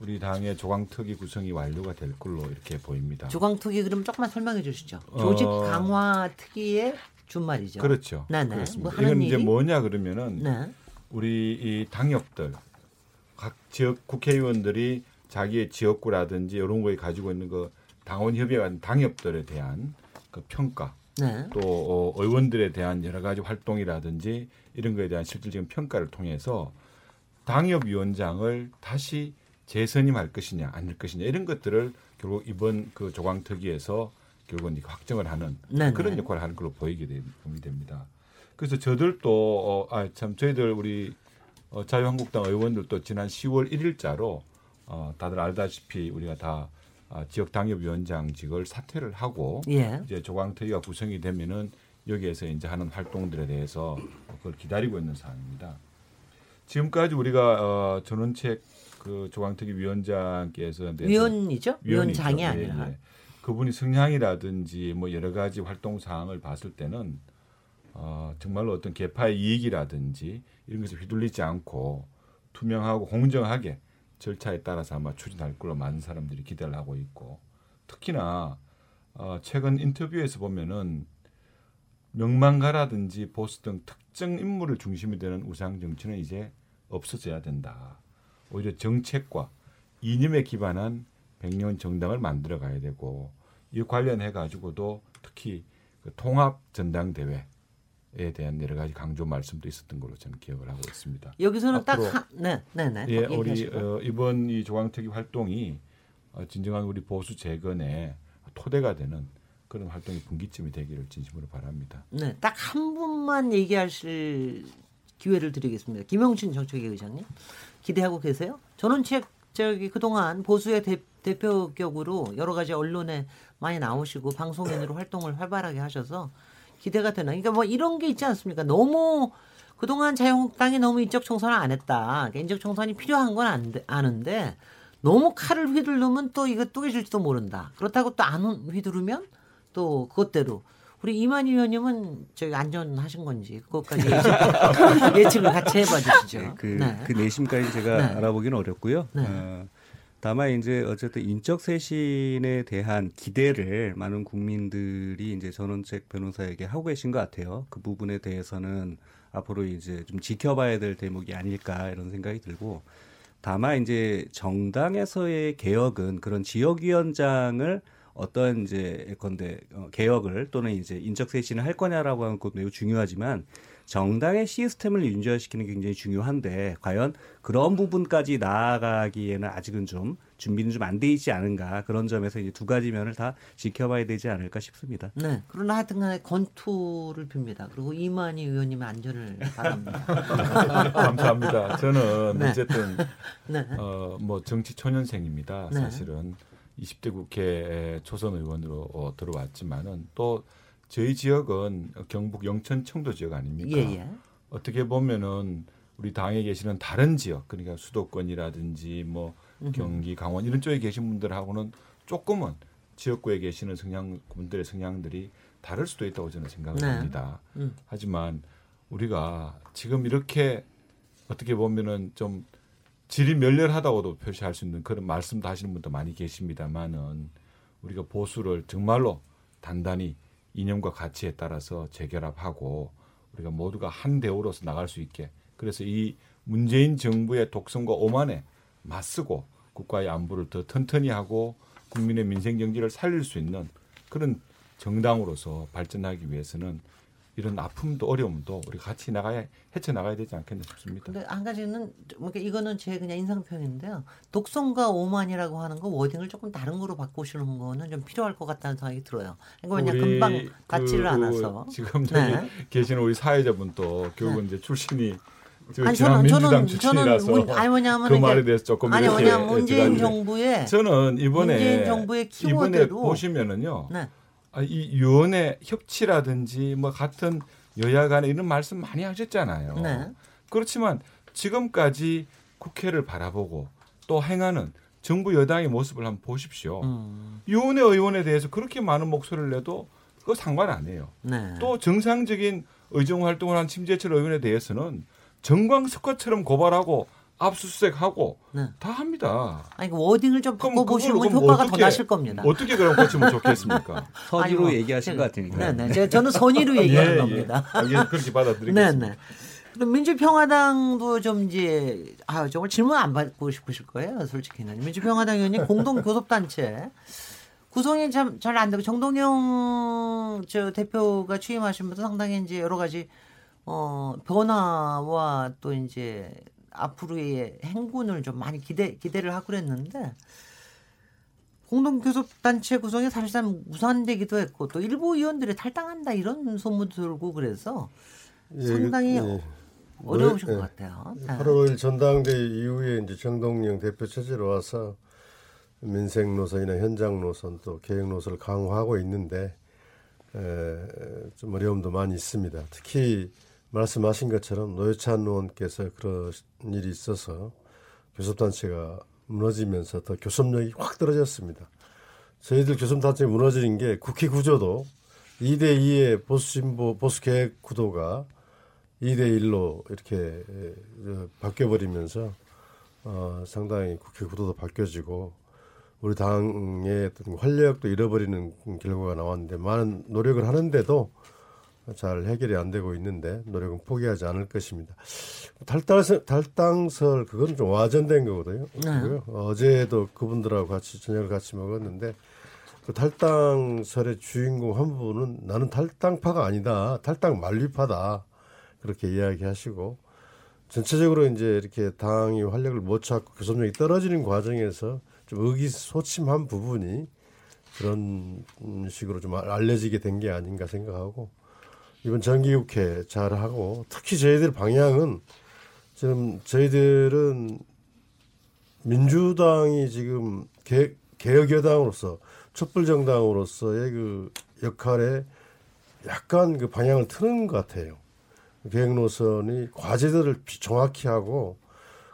S3: 우리 당의 조광특위 구성이 완료가 될 걸로 이렇게 보입니다.
S2: 조광특위 그럼 조금만 설명해 주시죠. 조직
S3: 어.
S2: 강화 특위의 준말이죠.
S3: 그렇죠.
S2: 네네.
S3: 그렇습니다.
S2: 뭐
S3: 이건 이제? 뭐냐 그러면은
S2: 네.
S3: 우리 이 당협들 각 지역 국회의원들이 자기의 지역구라든지 이런 거에 가지고 있는 그 당원 협의회 당협들에 대한 그 평가
S2: 네.
S3: 또 어, 의원들에 대한 여러 가지 활동이라든지 이런 거에 대한 실질적인 평가를 통해서 당협위원장을 다시 재선임할 것이냐 아닐 것이냐 이런 것들을 결국 이번 그 조광특위에서 결국은 이렇게 확정을 하는
S2: 네네.
S3: 그런 역할을 하는 걸로 보이게 됩니다. 그래서 저들도 어, 아참 저희들 우리 어, 자유한국당 의원들도 지난 10월 1일자로 어, 다들 알다시피 우리가 다 아, 지역 당협위원장직을 사퇴를 하고
S2: 예.
S3: 이제 조광특위가 구성이 되면은 여기에서 이제 하는 활동들에 대해서 그걸 기다리고 있는 상황입니다. 지금까지 우리가 어, 전원책 그 조광특위 위원장께서
S2: 위원이죠? 위원장이
S3: 예,
S2: 아니라.
S3: 예. 그분이 성향이라든지 뭐 여러 가지 활동 사항을 봤을 때는 어, 정말로 어떤 개파의 이익이라든지 이런 것에 휘둘리지 않고 투명하고 공정하게 절차에 따라서 아마 추진할 걸로 많은 사람들이 기대를 하고 있고 특히나 어, 최근 인터뷰에서 보면은 명망가라든지 보스 등 특정 인물을 중심이 되는 우상 정치는 이제 없어져야 된다. 오히려 정책과 이념에 기반한 백년 정당을 만들어 가야 되고 이 관련해 가지고도 특히 그 통합 전당대회 에 대한 여러 가지 강조 말씀도 있었던 걸로 저는 기억을 하고 있습니다.
S2: 여기서는
S3: 앞으로-
S2: 딱 한, 네, 네, 네.
S3: 예,
S2: 꼭
S3: 우리. 어, 이번 이 조광택이 활동이 어, 진정한 우리 보수 재건의 토대가 되는 그런 활동의 분기점이 되기를 진심으로 바랍니다.
S2: 네, 딱 한 분만 얘기하실 기회를 드리겠습니다. 김영진 정책위 의장님 기대하고 계세요? 저는 책 저기 그동안 보수의 대, 대표격으로 여러 가지 언론에 많이 나오시고 방송인으로 활동을 활발하게 하셔서 기대가 되나. 그러니까 뭐 이런 게 있지 않습니까? 너무 그동안 자유한국당이 너무 인적 총선을 안 했다. 그러니까 인적 총선이 필요한 건 아는데 너무 칼을 휘두르면 또 이거 또 계실지도 모른다. 그렇다고 또 안 휘두르면 또 그것대로 우리 이만희 의원님은 저기 안전하신 건지 그것까지 예측, 예측을 같이 해봐 주시죠.
S6: 그,
S2: 네.
S6: 그 내심까지 제가
S2: 네.
S6: 알아보기는 어렵고요.
S2: 네.
S6: 어, 다만 이제 어쨌든 인적 쇄신에 대한 기대를 많은 국민들이 이제 전원책 변호사에게 하고 계신 것 같아요. 그 부분에 대해서는 앞으로 이제 좀 지켜봐야 될 대목이 아닐까 이런 생각이 들고 다만 이제 정당에서의 개혁은 그런 지역위원장을 어떤 이제 예컨대 어, 개혁을 또는 이제 인적 쇄신을 할 거냐라고 하는 것도 매우 중요하지만 정당의 시스템을 윤리화시키는 게 굉장히 중요한데 과연 그런 부분까지 나아가기에는 아직은 좀 준비는 좀 안 돼 있지 않은가 그런 점에서 이제 두 가지 면을 다 지켜봐야 되지 않을까 싶습니다.
S2: 네. 그러나 하여튼간에 건투를 빕니다. 그리고 이만희 의원님의 안전을 바랍니다.
S3: 감사합니다. 저는
S2: 네.
S3: 어쨌든
S2: 네.
S3: 어, 뭐 정치 초년생입니다.
S2: 네.
S3: 사실은 20대 국회 초선 의원으로 어, 들어왔지만은 또 저희 지역은 경북 영천 청도 지역 아닙니까?
S2: 예, 예.
S3: 어떻게 보면은 우리 당에 계시는 다른 지역 그러니까 수도권이라든지 뭐 경기 강원 이런 쪽에 계신 분들하고는 조금은 지역구에 계시는 성향 분들의 성향들이 다를 수도 있다고 저는 생각을
S2: 네.
S3: 합니다.
S2: 음.
S3: 하지만 우리가 지금 이렇게 어떻게 보면은 좀 질이 멸렬하다고도 표시할 수 있는 그런 말씀도 하시는 분도 많이 계십니다만은 우리가 보수를 정말로 단단히 이념과 가치에 따라서 재결합하고 우리가 모두가 한 대우로서 나갈 수 있게. 그래서 이 문재인 정부의 독선과 오만에 맞서고 국가의 안보를 더 튼튼히 하고 국민의 민생 경제를 살릴 수 있는 그런 정당으로서 발전하기 위해서는 이런 아픔도 어려움도 우리 같이 나가야 헤쳐 나가야 되지 않겠나 싶습니다.
S2: 근데 한 가지는 그러니까 이거는 제 그냥 인상평인데요. 독성과 오만이라고 하는 거 워딩을 조금 다른 거로 바꾸시는 거는 좀 필요할 것 같다는 생각이 들어요. 이거 그냥
S3: 우리
S2: 금방 닿지를
S3: 그
S2: 않아서.
S3: 지금 저기
S2: 네.
S3: 계시는 우리 사회자분도 결국은 이제 출신이 저
S2: 아니 저는 저는 저는 문, 아니 뭐냐면
S3: 그 말에 대해서 조금
S2: 아니 뭐냐면 문재인 정부의
S3: 저는 이번에
S2: 문재인 정부의
S3: 이번에
S2: 키워드로
S3: 보시면은요.
S2: 네.
S3: 아, 이 유언의 협치라든지 뭐 같은 여야 간에 이런 말씀 많이 하셨잖아요.
S2: 네.
S3: 그렇지만 지금까지 국회를 바라보고 또 행하는 정부 여당의 모습을 한번 보십시오.
S2: 음,
S3: 유언의 의원에 대해서 그렇게 많은 목소리를 내도 그거 상관 안 해요.
S2: 네.
S3: 또 정상적인 의정 활동을 한 심재철 의원에 대해서는 정광석화처럼 고발하고 압수수색하고
S2: 네.
S3: 다 합니다.
S2: 아니 그 워딩을 좀 바꿔 보시면
S3: 그걸 그럼
S2: 효과가
S3: 어떻게-
S2: 더 나실 겁니다.
S3: 어떻게 그럼 고치면 좋겠습니까?
S6: 선의로
S2: 뭐,
S6: 얘기하신 것 같으니까.
S2: 네네. 제가 저는 선의로 얘기하는 겁니다.
S3: 예. 알겠, 그렇게 받아들이겠습니다.
S2: 네네. 그럼 민주평화당도 좀 이제 아 정말 질문 안 받고 싶으실 거예요, 솔직히는. 민주평화당 의원님 공동 교섭단체 구성이 참 잘 안 되고 정동영 저 대표가 취임하시면서 상당히 이제 여러 가지 어 변화와 또 이제 앞으로의 행군을 좀 많이 기대 기대를 하고 그랬는데 공동교섭단체 구성이 사실상 무산되기도 했고 또 일부 의원들이 탈당한다 이런 소문도 돌고 그래서
S4: 예,
S2: 상당히
S4: 예.
S2: 어려우신
S4: 예.
S2: 것 같아요. 네.
S4: 8월 5일 전당대회 이후에 이제 정동영 대표 체제로 와서 민생 노선이나 현장 노선 또 계획 노선을 강화하고 있는데 에, 좀 어려움도 많이 있습니다. 특히 말씀하신 것처럼 노회찬 의원께서 그런 일이 있어서 교섭단체가 무너지면서 더 교섭력이 확 떨어졌습니다. 저희들 교섭단체 무너지는 게 국회 구조도 2대 2의 보수 진보 보수 계획 구도가 2대 1로 이렇게 에, 어, 바뀌어 버리면서 어, 상당히 국회 구도도 바뀌어지고 우리 당의 활력도 잃어버리는 결과가 나왔는데 많은 노력을 하는데도 잘 해결이 안 되고 있는데 노력은 포기하지 않을 것입니다. 탈당설, 탈당설 그건 좀 와전된 거거든요.
S2: 네.
S4: 어제도 그분들하고 같이 저녁을 같이 먹었는데 그 탈당설의 주인공 한 분은 나는 탈당파가 아니다. 탈당 만류파다. 그렇게 이야기하시고 전체적으로 이제 이렇게 당이 활력을 못 찾고 교섭력이 떨어지는 과정에서 좀 의기소침한 부분이 그런 식으로 좀 알려지게 된 게 아닌가 생각하고 이번 정기국회 잘 하고 특히 저희들 방향은 지금 저희들은 민주당이 지금 개, 개혁여당으로서 촛불정당으로서의 그 역할에 약간 그 방향을 트는 것 같아요. 계획 노선이 과제들을 정확히 하고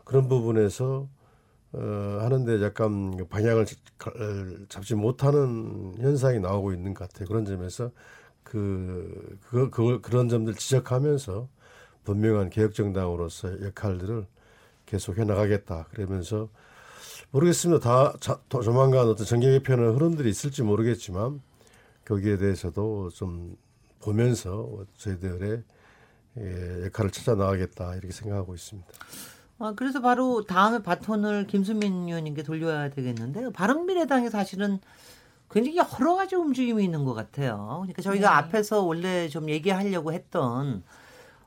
S4: 그런 부분에서 어, 하는데 약간 그 방향을 잡지 못하는 현상이 나오고 있는 것 같아요. 그런 점에서 그, 그, 그 그런 점들 지적하면서 분명한 개혁정당으로서 역할들을 계속 해나가겠다. 그러면서 모르겠습니다. 다 자, 조만간 어떤 정계 개편의 흐름들이 있을지 모르겠지만 거기에 대해서도 좀 보면서 저희들의 예, 역할을 찾아 나가겠다 이렇게 생각하고 있습니다.
S2: 아, 그래서 바로 다음에 바톤을 김수민 의원님께 돌려야 되겠는데요. 바른미래당이 사실은 굉장히 여러 가지 움직임이 있는 것 같아요. 그러니까 저희가
S5: 네.
S2: 앞에서 원래 좀 얘기하려고 했던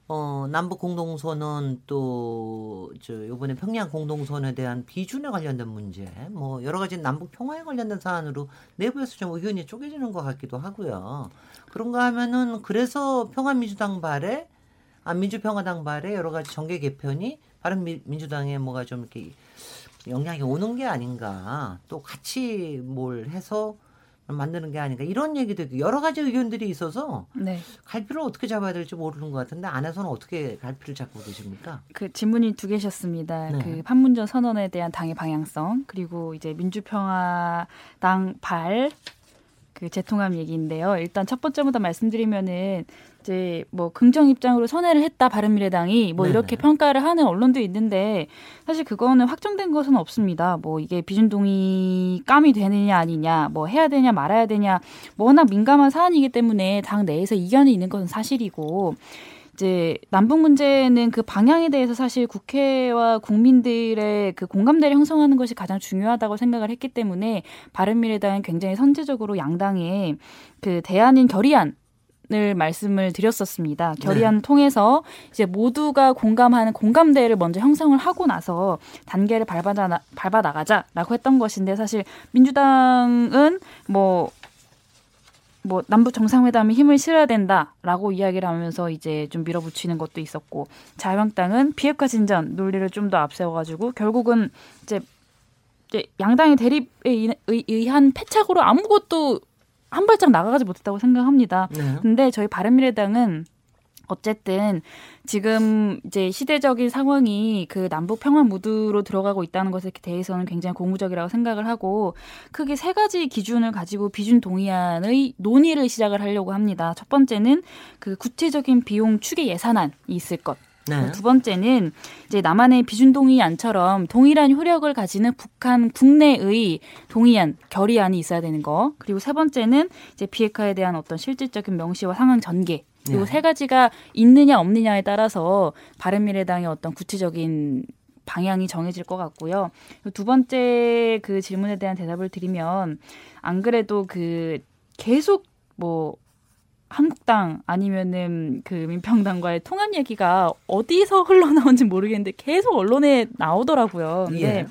S2: 어, 남북 공동선언 또저 이번에 평양 공동선언에 대한 비준에 관련된 문제, 뭐 여러 가지 남북 평화에 관련된 사안으로 내부에서 좀 의견이 쪼개지는 것 같기도 하고요. 그런가 하면은 그래서 평화민주당 발에 아 민주평화당 발에 여러 가지 정계 개편이 바른 미- 민주당에 뭐가 좀 이렇게 영향이 오는 게 아닌가 또 같이 뭘 해서 만드는 게 아닌가 이런 얘기도 여러 가지 의견들이 있어서
S5: 네.
S2: 갈피를 어떻게 잡아야 될지 모르는 것 같은데 안에서는 어떻게 갈피를 잡고 계십니까?
S5: 그 질문이 두 개셨습니다.
S2: 네.
S5: 그 판문점 선언에 대한 당의 방향성 그리고 이제 민주평화당 발 그 재통합 얘기인데요. 일단 첫 번째부터 말씀드리면은 이제 뭐 긍정 입장으로 선회를 했다 바른미래당이 뭐
S2: 네네.
S5: 이렇게 평가를 하는 언론도 있는데 사실 그거는 확정된 것은 없습니다. 뭐 이게 비준동의 감이 되느냐 아니냐 뭐 해야 되냐 말아야 되냐 뭐 워낙 민감한 사안이기 때문에 당 내에서 이견이 있는 것은 사실이고 이제 남북 문제는 그 방향에 대해서 사실 국회와 국민들의 그 공감대를 형성하는 것이 가장 중요하다고 생각을 했기 때문에 바른미래당은 굉장히 선제적으로 양당에 그 대안인 결의안 을 말씀을 드렸었습니다. 결의안 통해서 이제 모두가 공감하는 공감대를 먼저 형성을 하고 나서 단계를 밟아, 나, 밟아 나가자라고 했던 것인데 사실 민주당은 뭐 뭐 남북 정상회담에 힘을 실어야 된다라고 이야기를 하면서 이제 좀 밀어붙이는 것도 있었고 자유한국당은 비핵화 진전 논리를 좀 더 앞세워가지고 결국은 이제, 양당의 대립에 의한 패착으로 아무것도 한 발짝 나가지 못했다고 생각합니다.
S2: 네.
S5: 근데 저희 바른미래당은 어쨌든 지금 이제 시대적인 상황이 그 남북 평화 무드로 들어가고 있다는 것에 대해서는 굉장히 고무적이라고 생각을 하고 크게 세 가지 기준을 가지고 비준 동의안의 논의를 시작을 하려고 합니다. 첫 번째는 그 구체적인 비용 추계 예산안이 있을 것.
S2: 네.
S5: 두 번째는 이제 남한의 비준 동의안처럼 동일한 효력을 가지는 북한 국내의 동의안 결의안이 있어야 되는 거. 그리고 세 번째는 이제 비핵화에 대한 어떤 실질적인 명시와 상황 전개. 그리고
S2: 네.
S5: 세 가지가 있느냐 없느냐에 따라서 바른미래당의 어떤 구체적인 방향이 정해질 것 같고요. 두 번째 그 질문에 대한 대답을 드리면 안 그래도 그 계속 뭐 한국당 아니면은 그 민평당과의 통합 얘기가 어디서 흘러나온지 모르겠는데 계속 언론에 나오더라고요. 근데
S2: 예.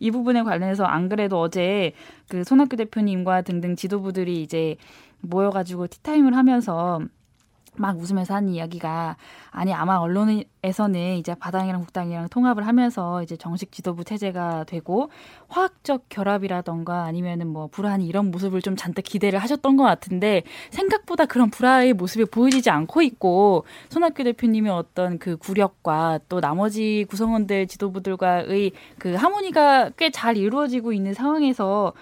S5: 이 부분에 관련해서 안 그래도 어제 그 손학규 대표님과 등등 지도부들이 이제 모여가지고 티타임을 하면서 막 웃으면서 하는 이야기가 아니 아마 언론에서는 이제 바당이랑 국당이랑 통합을 하면서 이제 정식 지도부 체제가 되고 화학적 결합이라던가 아니면은 뭐 불화한 이런 모습을 좀 잔뜩 기대를 하셨던 것 같은데 생각보다 그런 불화의 모습이 보여지지 않고 있고 손학규 대표님의 어떤 그 구력과 또 나머지 구성원들 지도부들과의 그 하모니가 꽤 잘 이루어지고 있는 상황에서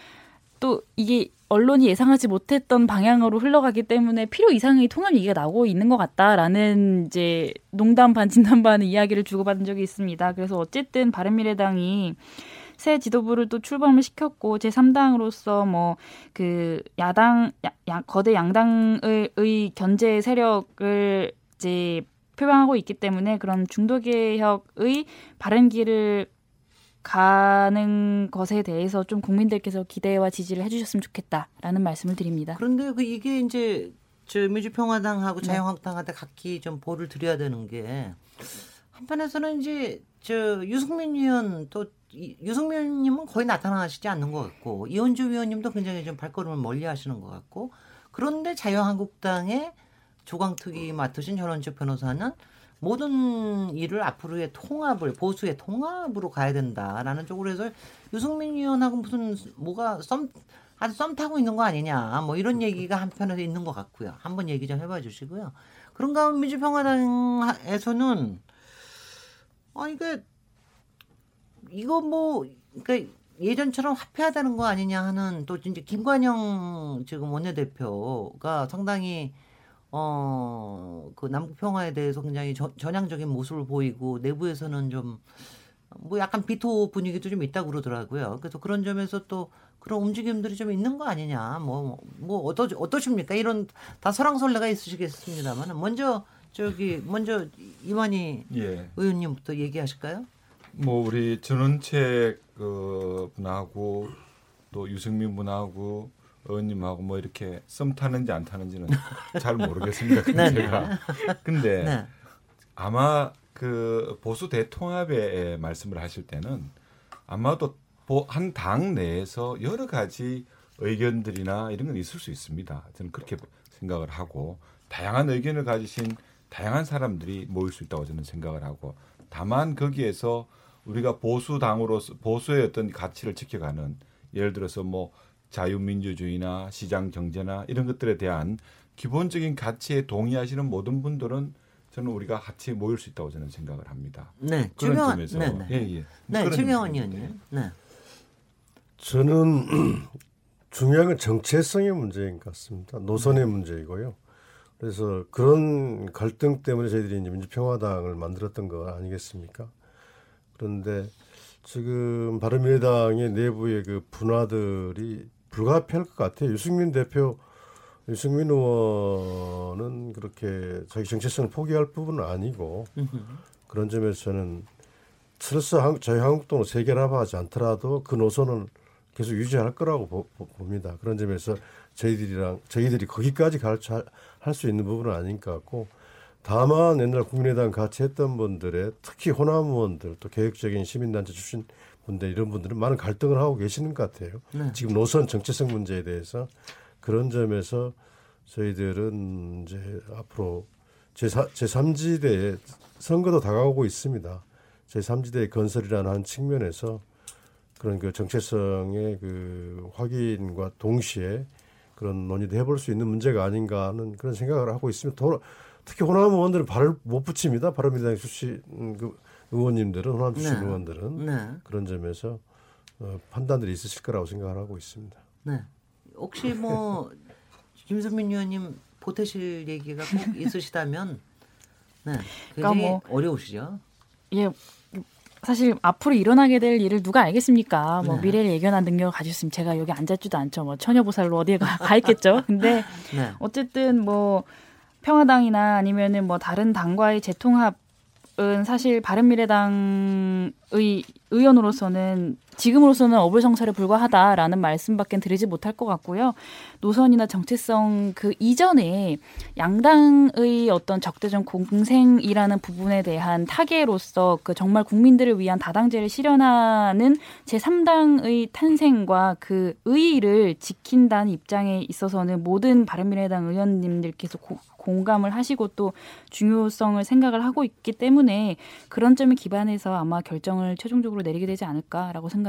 S5: 또 이게 언론이 예상하지 못했던 방향으로 흘러가기 때문에 필요 이상의 통합 얘기가 나오고 있는 것 같다라는 이제 농담 반 진담 반 이야기를 주고받은 적이 있습니다. 그래서 어쨌든 바른미래당이 새 지도부를 또 출범을 시켰고 제 3당으로서 뭐 그 야당 야, 야, 거대 양당의 의 견제 세력을 이제 표방하고 있기 때문에 그런 중도 개혁의 바른 길을 가는 것에 대해서 좀 국민들께서 기대와 지지를 해주셨으면 좋겠다라는 말씀을 드립니다.
S2: 그런데 그 이게 이제 저 민주평화당하고
S5: 네.
S2: 자유한국당한테 각기 좀 보를 드려야 되는 게 한편에서는 이제 저 유승민 의원 또 이- 유승민 의원님은 거의 나타나시지 않는 것 같고 이원주 의원님도 굉장히 좀 발걸음을 멀리하시는 것 같고 그런데 자유한국당의 조광특위 맡으신 전원책 변호사는 모든 일을 앞으로의 통합을 보수의 통합으로 가야 된다라는 쪽으로 해서 유승민 의원하고 무슨 뭐가 썸 아주 썸 타고 있는 거 아니냐 뭐 이런 얘기가 한편에서 있는 것 같고요. 한번 얘기 좀 해봐 주시고요. 그런가 하면 민주평화당에서는 아 이게 이거 뭐 그러니까 예전처럼 화폐하다는 거 아니냐 하는 또 이제 김관영 지금 원내대표가 상당히 어 그 남북 평화에 대해서 굉장히 저- 전향적인 모습을 보이고 내부에서는 좀 뭐 약간 비토 분위기도 좀 있다고 그러더라고요. 그래서 그런 점에서 또 그런 움직임들이 좀 있는 거 아니냐. 뭐 뭐 어떠 어떠십니까? 이런 다 설랑설레가 있으시겠습니다만 먼저 저기 먼저 이만희
S3: 예.
S2: 의원님부터 얘기하실까요?
S3: 뭐 우리 전원책 그 분하고 또 유승민 분하고 의원님하고 뭐 이렇게 썸 타는지 안 타는지는 잘 모르겠습니다. 근데
S2: 네,
S3: 제가 근데
S2: 네.
S3: 아마 그 보수 대통합의 말씀을 하실 때는 아마도 한 당 내에서 여러 가지 의견들이나 이런 건 있을 수 있습니다. 저는 그렇게 생각을 하고 다양한 의견을 가지신 다양한 사람들이 모일 수 있다고 저는 생각을 하고 다만 거기에서 우리가 보수 당으로서 보수의 어떤 가치를 지켜가는 예를 들어서 뭐 자유민주주의나 시장 경제나 이런 것들에 대한 기본적인 가치에 동의하시는 모든 분들은 저는 우리가 같이 모일 수 있다고 저는 생각을 합니다.
S2: 네.
S3: 그런
S2: 최경환
S3: 점에서
S2: 네, 네.
S3: 예, 예.
S2: 네,
S3: 점에서.
S2: 의원님. 네.
S4: 저는 중요한 건 정체성의 문제인 것 같습니다. 노선의 문제이고요. 그래서 그런 갈등 때문에 저희들이 이제 민주평화당을 만들었던 거 아니겠습니까? 그런데 지금 바른미래당의 내부의 그 분화들이 불가피할 것 같아요. 유승민 대표, 유승민 의원은 그렇게 자기 정체성을 포기할 부분은 아니고 그런 점에서 저는 설사 한- 저희 한국당으로 재결합하지 않더라도 그 노선은 계속 유지할 거라고 보, 봅니다. 그런 점에서 저희들이랑 저희들이 거기까지 할 수 있는 부분은 아닌 것 같고 다만 옛날 국민의당 같이 했던 분들의 특히 호남 의원들 또 개혁적인 시민단체 출신 분들 이런 분들은 많은 갈등을 하고 계시는 것 같아요.
S2: 네.
S4: 지금 노선 정체성 문제에 대해서 그런 점에서 저희들은 이제 앞으로 제3, 제3지대에 선거도 다가오고 있습니다. 제3지대 건설이라는 한 측면에서 그런 그 정체성의 그 확인과 동시에 그런 논의도 해볼 수 있는 문제가 아닌가 하는 그런 생각을 하고 있습니다. 도, 특히 호남 의원들은 발을 못 붙입니다. 바른미래당 출신 음, 그 의원님들은 호남 출신
S2: 네.
S4: 의원들은
S2: 네.
S4: 그런 점에서 어, 판단들이 있으실 거라고 생각을 하고 있습니다.
S2: 네. 혹시 뭐 김선민 의원님 보태실 얘기가 꼭 있으시다면 네. 굉장히
S5: 뭐-
S2: 어려우시죠?
S5: 예, 사실 앞으로 일어나게 될 일을 누가 알겠습니까? 뭐
S2: 네.
S5: 미래를 예견한 능력을 가졌으면 제가 여기 앉았지도 않죠. 뭐 처녀보살로 어디에 가, 가 있겠죠. 근데
S2: 네.
S5: 어쨌든 뭐 평화당이나 아니면은 뭐 다른 당과의 재통합은 사실 바른미래당의 의원으로서는 지금으로서는 어불성설에 불과하다라는 말씀밖에 드리지 못할 것 같고요. 노선이나 정체성 그 이전에 양당의 어떤 적대적 공생이라는 부분에 대한 타개로서 그 정말 국민들을 위한 다당제를 실현하는 제3당의 탄생과 그 의의를 지킨다는 입장에 있어서는 모든 바른미래당 의원님들께서 고, 공감을 하시고 또 중요성을 생각을 하고 있기 때문에 그런 점에 기반해서 아마 결정을 최종적으로 내리게 되지 않을까라고 생각합니다.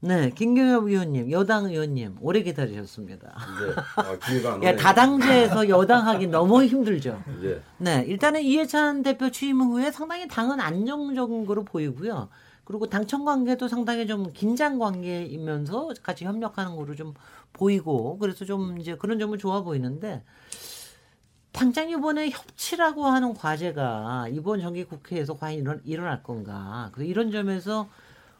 S2: 네, 김경엽 의원님, 여당 의원님 오래 기다리셨습니다.
S7: 이제 아, 기회가 안
S2: 야,
S7: 오네.
S2: 다당제에서 여당하기 너무 힘들죠.
S7: 이제
S2: 네, 일단은 이해찬 대표 취임 후에 상당히 당은 안정적인 거로 보이고요. 그리고 당청 관계도 상당히 좀 긴장 관계이면서 같이 협력하는 거로 좀 보이고 그래서 좀 이제 그런 점은 좋아 보이는데 당장 이번에 협치라고 하는 과제가 이번 정기 국회에서 과연 일어날 건가? 그래서 이런 점에서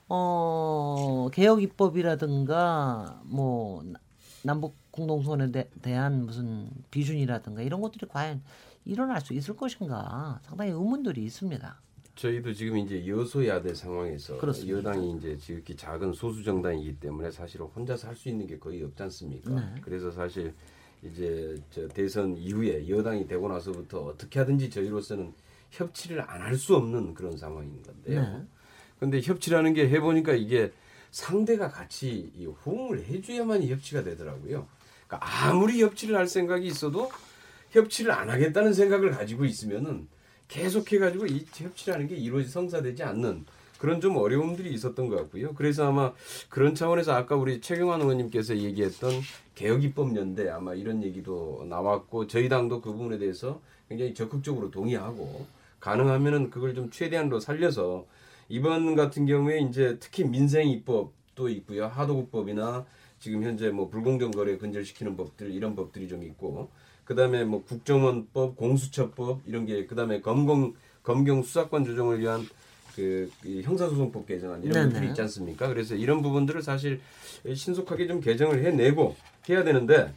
S2: 어, 개혁 입법이라든가 뭐 나- 남북 공동선언에 대, 대한 무슨 비준이라든가 이런 것들이 과연 일어날 수 있을 것인가 상당히 의문들이 있습니다.
S7: 저희도 지금 이제 여소야대 상황에서
S2: 그렇습니다.
S7: 여당이 이제 지극히 작은 소수 정당이기 때문에 사실 혼자서 할 수 있는 게 거의 없지 않습니까?
S2: 네.
S7: 그래서 사실 이제 저 대선 이후에 여당이 되고 나서부터 어떻게 하든지 저희로서는 협치를 안 할 수 없는 그런 상황인 건데요.
S2: 네.
S7: 근데 협치라는 게 해보니까 이게 상대가 같이 이 호응을 해줘야만 이 협치가 되더라고요. 그러니까 아무리 협치를 할 생각이 있어도 협치를 안 하겠다는 생각을 가지고 있으면은 계속해가지고 이 협치라는 게 이루어지 성사되지 않는 그런 좀 어려움들이 있었던 것 같고요. 그래서 아마 그런 차원에서 아까 우리 최경환 의원님께서 얘기했던 개혁입법연대 아마 이런 얘기도 나왔고 저희 당도 그 부분에 대해서 굉장히 적극적으로 동의하고 가능하면은 그걸 좀 최대한으로 살려서 이번 같은 경우에 이제 특히 민생 입법도 있고요. 하도급법이나 지금 현재 뭐 불공정 거래 근절시키는 법들 이런 법들이 좀 있고 그다음에 뭐 국정원법, 공수처법 이런 게 그다음에 검경 검경 수사권 조정을 위한 그, 이 형사소송법 개정안 이런
S2: 네네.
S7: 것들이 있지 않습니까? 그래서 이런 부분들을 사실 신속하게 좀 개정을 해내고 해야 되는데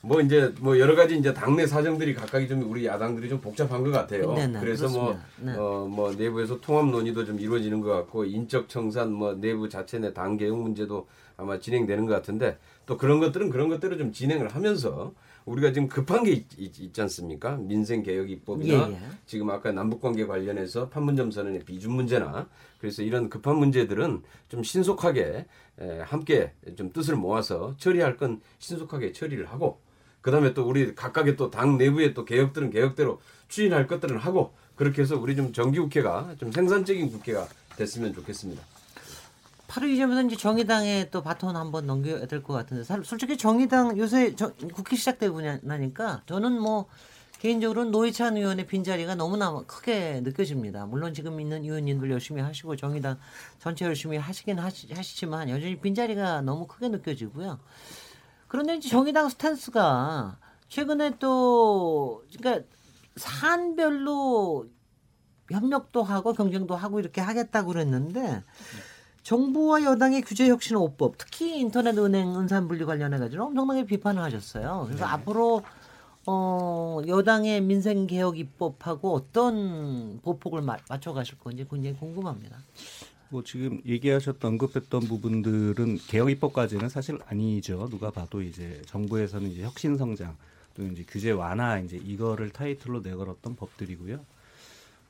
S7: 뭐 이제 뭐 여러 가지 이제 당내 사정들이 각각이 좀 우리 야당들이 좀 복잡한 것 같아요.
S2: 네네,
S7: 그래서 뭐
S2: 그렇습니다. 네.
S7: 어, 뭐 내부에서 통합 논의도 좀 이루어지는 것 같고 인적 청산 뭐 내부 자체 내 당 개혁 문제도 아마 진행되는 것 같은데 또 그런 것들은 그런 것들을 좀 진행을 하면서 우리가 지금 급한 게 있, 있 지 않습니까? 민생 개혁 입법이나
S2: 예, 예.
S7: 지금 아까 남북 관계 관련해서 판문점 선언의 비준 문제나 그래서 이런 급한 문제들은 좀 신속하게 에, 함께 좀 뜻을 모아서 처리할 건 신속하게 처리를 하고 그다음에 또 우리 각각의 또 당 내부의 또 개혁들은 개혁대로 추진할 것들은 하고 그렇게 해서 우리 좀 정기 국회가 좀 생산적인 국회가 됐으면 좋겠습니다.
S2: 바로 이제부터 이제 정의당에 또 바톤 한번 넘겨야 될 것 같은데 살- 솔직히 정의당 요새 저- 국회 시작되고 나- 나니까 저는 뭐 개인적으로는 노회찬 의원의 빈자리가 너무나 크게 느껴집니다. 물론 지금 있는 의원님들 열심히 하시고 정의당 전체 열심히 하시긴 하시, 하시지만 여전히 빈자리가 너무 크게 느껴지고요. 그런데 이제 정의당 스탠스가 최근에 또 그러니까 사안별로 협력도 하고 경쟁도 하고 이렇게 하겠다고 그랬는데 정부와 여당의 규제 혁신 5법, 특히 인터넷 은행 은산 분리 관련해 가지고 엄청나게 비판을 하셨어요. 그래서 앞으로 어, 여당의 민생 개혁 입법하고 어떤 보폭을 마- 맞춰 가실 건지 굉장히 궁금합니다.
S6: 뭐 지금 얘기하셨던 언급했던 부분들은 개혁 입법까지는 사실 아니죠. 누가 봐도 이제 정부에서는 이제 혁신 성장 또 이제 규제 완화 이제 이거를 타이틀로 내걸었던 법들이고요.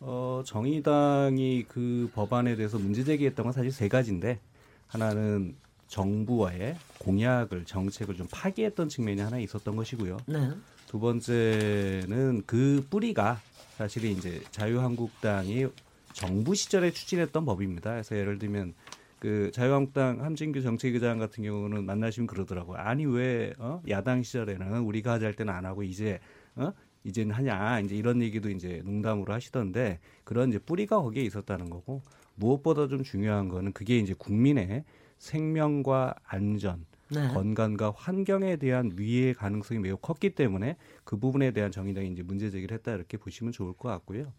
S6: 어, 정의당이 그 법안에 대해서 문제 제기했던 건 사실 세 가지인데 하나는 정부와의 공약을 정책을 좀 파기했던 측면이 하나 있었던 것이고요.
S2: 네.
S6: 두 번째는 그 뿌리가 사실은 이제 자유한국당이 정부 시절에 추진했던 법입니다. 그래서 예를 들면 그 자유한국당 함진규 정책위장 같은 경우는 만나시면 그러더라고요. 아니 왜 어? 야당 시절에는 우리가 하자 할 때는 안 하고 이제 어? 이제는 하냐 이제 이런 얘기도 이제 농담으로 하시던데 그런 이제 뿌리가 거기에 있었다는 거고 무엇보다 좀 중요한 거는 그게 이제 국민의 생명과 안전
S2: 네.
S6: 건강과 환경에 대한 위해 가능성이 매우 컸기 때문에 그 부분에 대한 정의당이 이제 문제 제기를 했다 이렇게 보시면 좋을 것 같고요.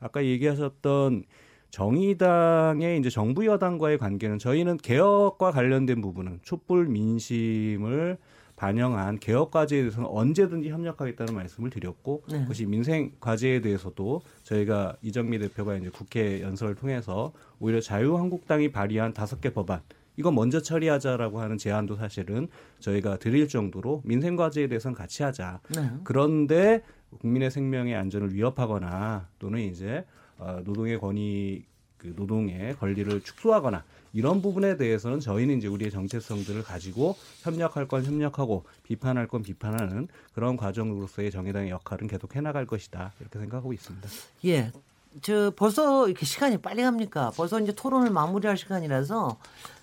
S6: 아까 얘기하셨던 정의당의 이제 정부 여당과의 관계는 저희는 개혁과 관련된 부분은 촛불 민심을 반영한 개혁 과제에 대해서는 언제든지 협력하겠다는 말씀을 드렸고
S2: 네.
S6: 그것이 민생 과제에 대해서도 저희가 이정미 대표가 이제 국회 연설을 통해서 오히려 자유한국당이 발의한 다섯 개 법안 이거 먼저 처리하자라고 하는 제안도 사실은 저희가 드릴 정도로 민생 과제에 대해서는 같이 하자.
S2: 네.
S6: 그런데 국민의 생명의 안전을 위협하거나 또는 이제 어, 노동의 권위 그 노동의 권리를 축소하거나 이런 부분에 대해서는 저희는 이제 우리의 정체성들을 가지고 협력할 건 협력하고 비판할 건 비판하는 그런 과정으로서의 정의당의 역할은 계속 해나갈 것이다 이렇게 생각하고 있습니다.
S2: 예. 저 벌써 이렇게 시간이 빨리 갑니까? 벌써 이제 토론을 마무리할 시간이라서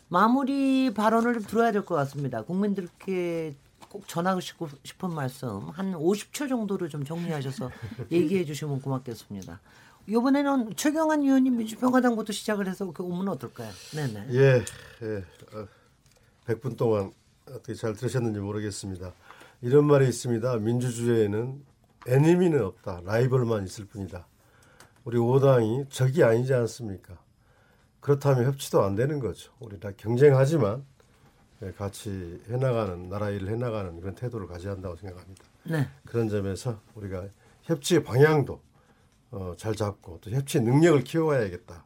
S2: 마무리 발언을 좀 들어야 될 것 같습니다. 국민들께 꼭 전하고 싶고 싶은 말씀 한 50초 정도로 좀 정리하셔서 얘기해 주시면 고맙겠습니다. 이번에는 최경환 의원님 민주평화당부터 시작을 해서 그 오면 어떨까요? 네네.
S4: 예, 예. 어, 100분 동안 어떻게 잘 들으셨는지 모르겠습니다. 이런 말이 있습니다. 민주주의에는 애니미는 없다. 라이벌만 있을 뿐이다. 우리 오당이 적이 아니지 않습니까? 그렇다면 협치도 안 되는 거죠. 우리 다 경쟁하지만 예, 같이 해나가는 나라 일을 해나가는 그런 태도를 가져야 한다고 생각합니다.
S2: 네.
S4: 그런 점에서 우리가 협치의 방향도 어, 잘 잡고 또 협치 능력을 키워야겠다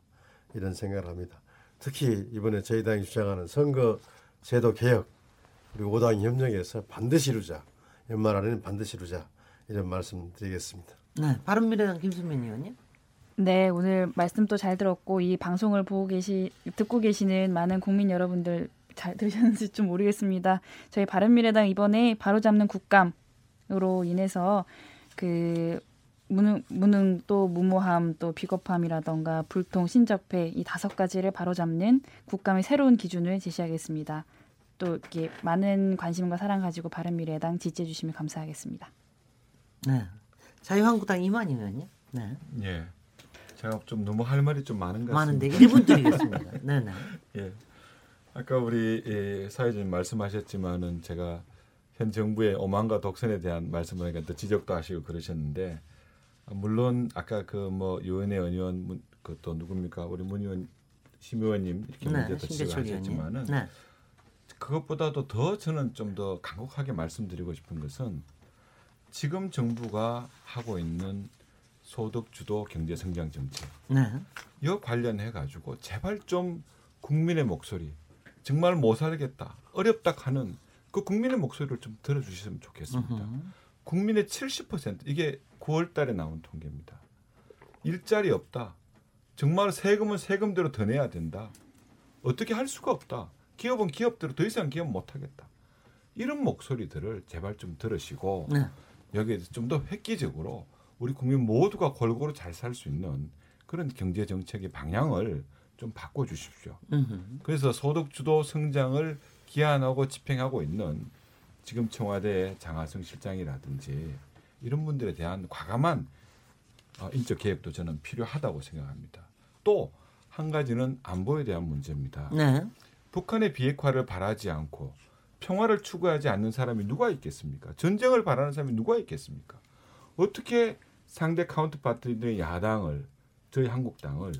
S4: 이런 생각을 합니다. 특히 이번에 저희 당이 주장하는 선거 제도 개혁 우리 5당 협력에서 반드시 이루자 연말 안에는 반드시 이루자 이런 말씀 드리겠습니다.
S2: 네. 바른미래당 김수민 의원님.
S5: 네, 오늘 말씀도 잘 들었고 이 방송을 보고 계시 듣고 계시는 많은 국민 여러분들 잘 들으셨는지 좀 모르겠습니다. 저희 바른미래당 이번에 바로잡는 국감으로 인해서 그 무능, 무능 또 무모함 또 비겁함이라던가 불통 신적폐 이 다섯 가지를 바로잡는 국감의 새로운 기준을 제시하겠습니다. 또 이렇게 많은 관심과 사랑 가지고 바른미래당 지지해 주시면 감사하겠습니다.
S2: 네. 자유한국당 이만희 의원님. 네.
S3: 예. 제가 좀 너무 할 말이 좀 많은 것
S2: 많은데
S3: 같습니다.
S2: 1분 드리겠습니다. 네, 네.
S3: 예. 아까 우리 예, 사회자님 말씀하셨지만은 제가 현 정부의 오만과 독선에 대한 말씀을 하니까 또 지적도 하시고 그러셨는데 아, 물론 아까 그 뭐 유은혜 의원 그또 누굽니까 우리 문 의원 심 의원님 이렇게
S2: 네.
S3: 문제도. 지적하셨지만은
S2: 네.
S3: 그것보다도 더 저는 좀더 간곡하게 말씀드리고 싶은 것은 지금 정부가 하고 있는 소득 주도 경제 성장 정책
S2: 네.
S3: 이거 관련해 가지고 제발 좀 국민의 목소리 정말 못 살겠다 어렵다 하는 그 국민의 목소리를 좀 들어주셨으면 좋겠습니다.
S2: 음흠.
S3: 국민의 70% 이게 9월달에 나온 통계입니다. 일자리 없다. 정말 세금은 세금대로 더 내야 된다. 어떻게 할 수가 없다. 기업은 기업대로 더 이상 기업 못 하겠다. 이런 목소리들을 제발 좀 들으시고
S2: 네.
S3: 여기에 좀 더 획기적으로 우리 국민 모두가 골고루 잘 살 수 있는 그런 경제 정책의 방향을 좀 바꿔 주십시오. 그래서 소득 주도 성장을 기한하고 집행하고 있는 지금 청와대 장하성 실장이라든지 이런 분들에 대한 과감한 어, 인적 개혁도 저는 필요하다고 생각합니다. 또 한 가지는 안보에 대한 문제입니다.
S2: 네.
S3: 북한의 비핵화를 바라지 않고 평화를 추구하지 않는 사람이 누가 있겠습니까? 전쟁을 바라는 사람이 누가 있겠습니까? 어떻게 상대 카운터파트들의 야당을 저희 한국당을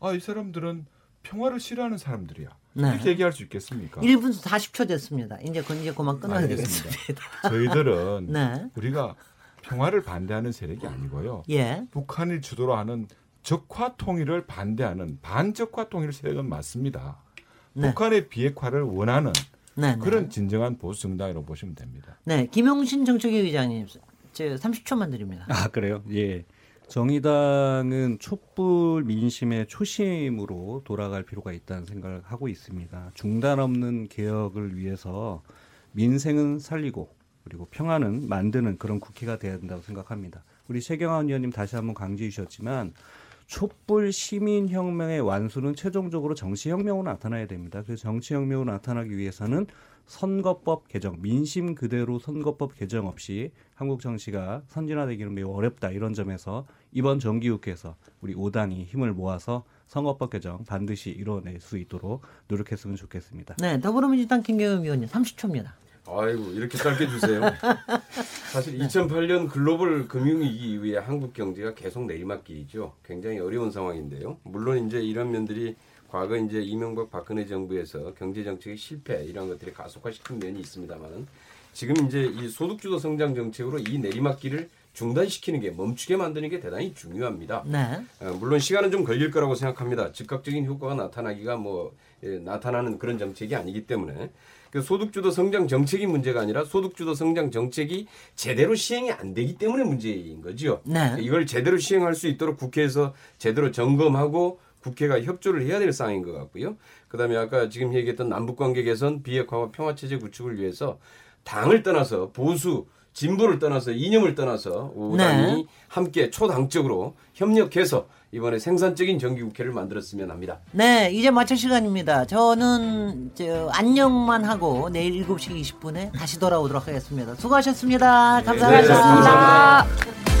S3: 아 이 사람들은 평화를 싫어하는 사람들이야
S2: 네.
S3: 이렇게 얘기할 수 있겠습니까?
S2: 1분 40초 됐습니다. 이제 그 이제 그만 끊어야. 되겠습니다.
S3: 저희들은
S2: 네.
S3: 우리가 평화를 반대하는 세력이 아니고요.
S2: 예.
S3: 북한이 주도로 하는 적화 통일을 반대하는 반적화 통일 세력은 맞습니다.
S2: 네.
S3: 북한의 비핵화를 원하는
S2: 네. 네.
S3: 그런 진정한 보수 정당이라고 보시면 됩니다.
S2: 네. 김용신 정책위 의장님. 저 30초만 드립니다.
S6: 아 그래요? 예. 정의당은 촛불 민심의 초심으로 돌아갈 필요가 있다는 생각을 하고 있습니다. 중단 없는 개혁을 위해서 민생은 살리고 그리고 평화는 만드는 그런 국회가 돼야 된다고 생각합니다. 우리 최경환 의원님 다시 한번 강조해 주셨지만 촛불 시민 혁명의 완수는 최종적으로 정치 혁명으로 나타나야 됩니다. 그래서 정치 혁명으로 나타나기 위해서는 선거법 개정, 민심 그대로 선거법 개정 없이 한국 정치가 선진화되기는 매우 어렵다 이런 점에서 이번 정기국회에서 우리 5당이 힘을 모아서 선거법 개정 반드시 이뤄낼 수 있도록 노력했으면 좋겠습니다.
S2: 네. 더불어민주당 김경엽 의원님 30초입니다.
S7: 아이고 이렇게 짧게 주세요. 사실 2008년 글로벌 금융위기 이후에 한국 경제가 계속 내리막길이죠. 굉장히 어려운 상황인데요. 물론 이제 이런 면들이 과거 이제 이명박 박근혜 정부에서 경제 정책의 실패 이런 것들이 가속화시킨 면이 있습니다만은 지금 이제 이 소득주도 성장 정책으로 이 내리막길을 중단시키는 게 멈추게 만드는 게 대단히 중요합니다.
S2: 네.
S7: 어, 물론 시간은 좀 걸릴 거라고 생각합니다. 즉각적인 효과가 나타나기가 뭐 예, 나타나는 그런 정책이 아니기 때문에 그 소득주도 성장 정책이 문제가 아니라 소득주도 성장 정책이 제대로 시행이 안 되기 때문에 문제인 거죠.
S2: 네.
S7: 이걸 제대로 시행할 수 있도록 국회에서 제대로 점검하고 국회가 협조를 해야 될 상황인 것 같고요. 그다음에 아까 지금 얘기했던 남북 관계 개선, 비핵화와 평화 체제 구축을 위해서 당을 떠나서 보수 진보를 떠나서 이념을 떠나서 오당이
S2: 네.
S7: 함께 초당적으로 협력해서 이번에 생산적인 정기국회를 만들었으면 합니다.
S2: 네, 이제 마칠 시간입니다. 저는 저 안녕만 하고 내일 7시 20분에 다시 돌아오도록 하겠습니다. 수고하셨습니다. 감사합니다.
S7: 네, 감사합니다.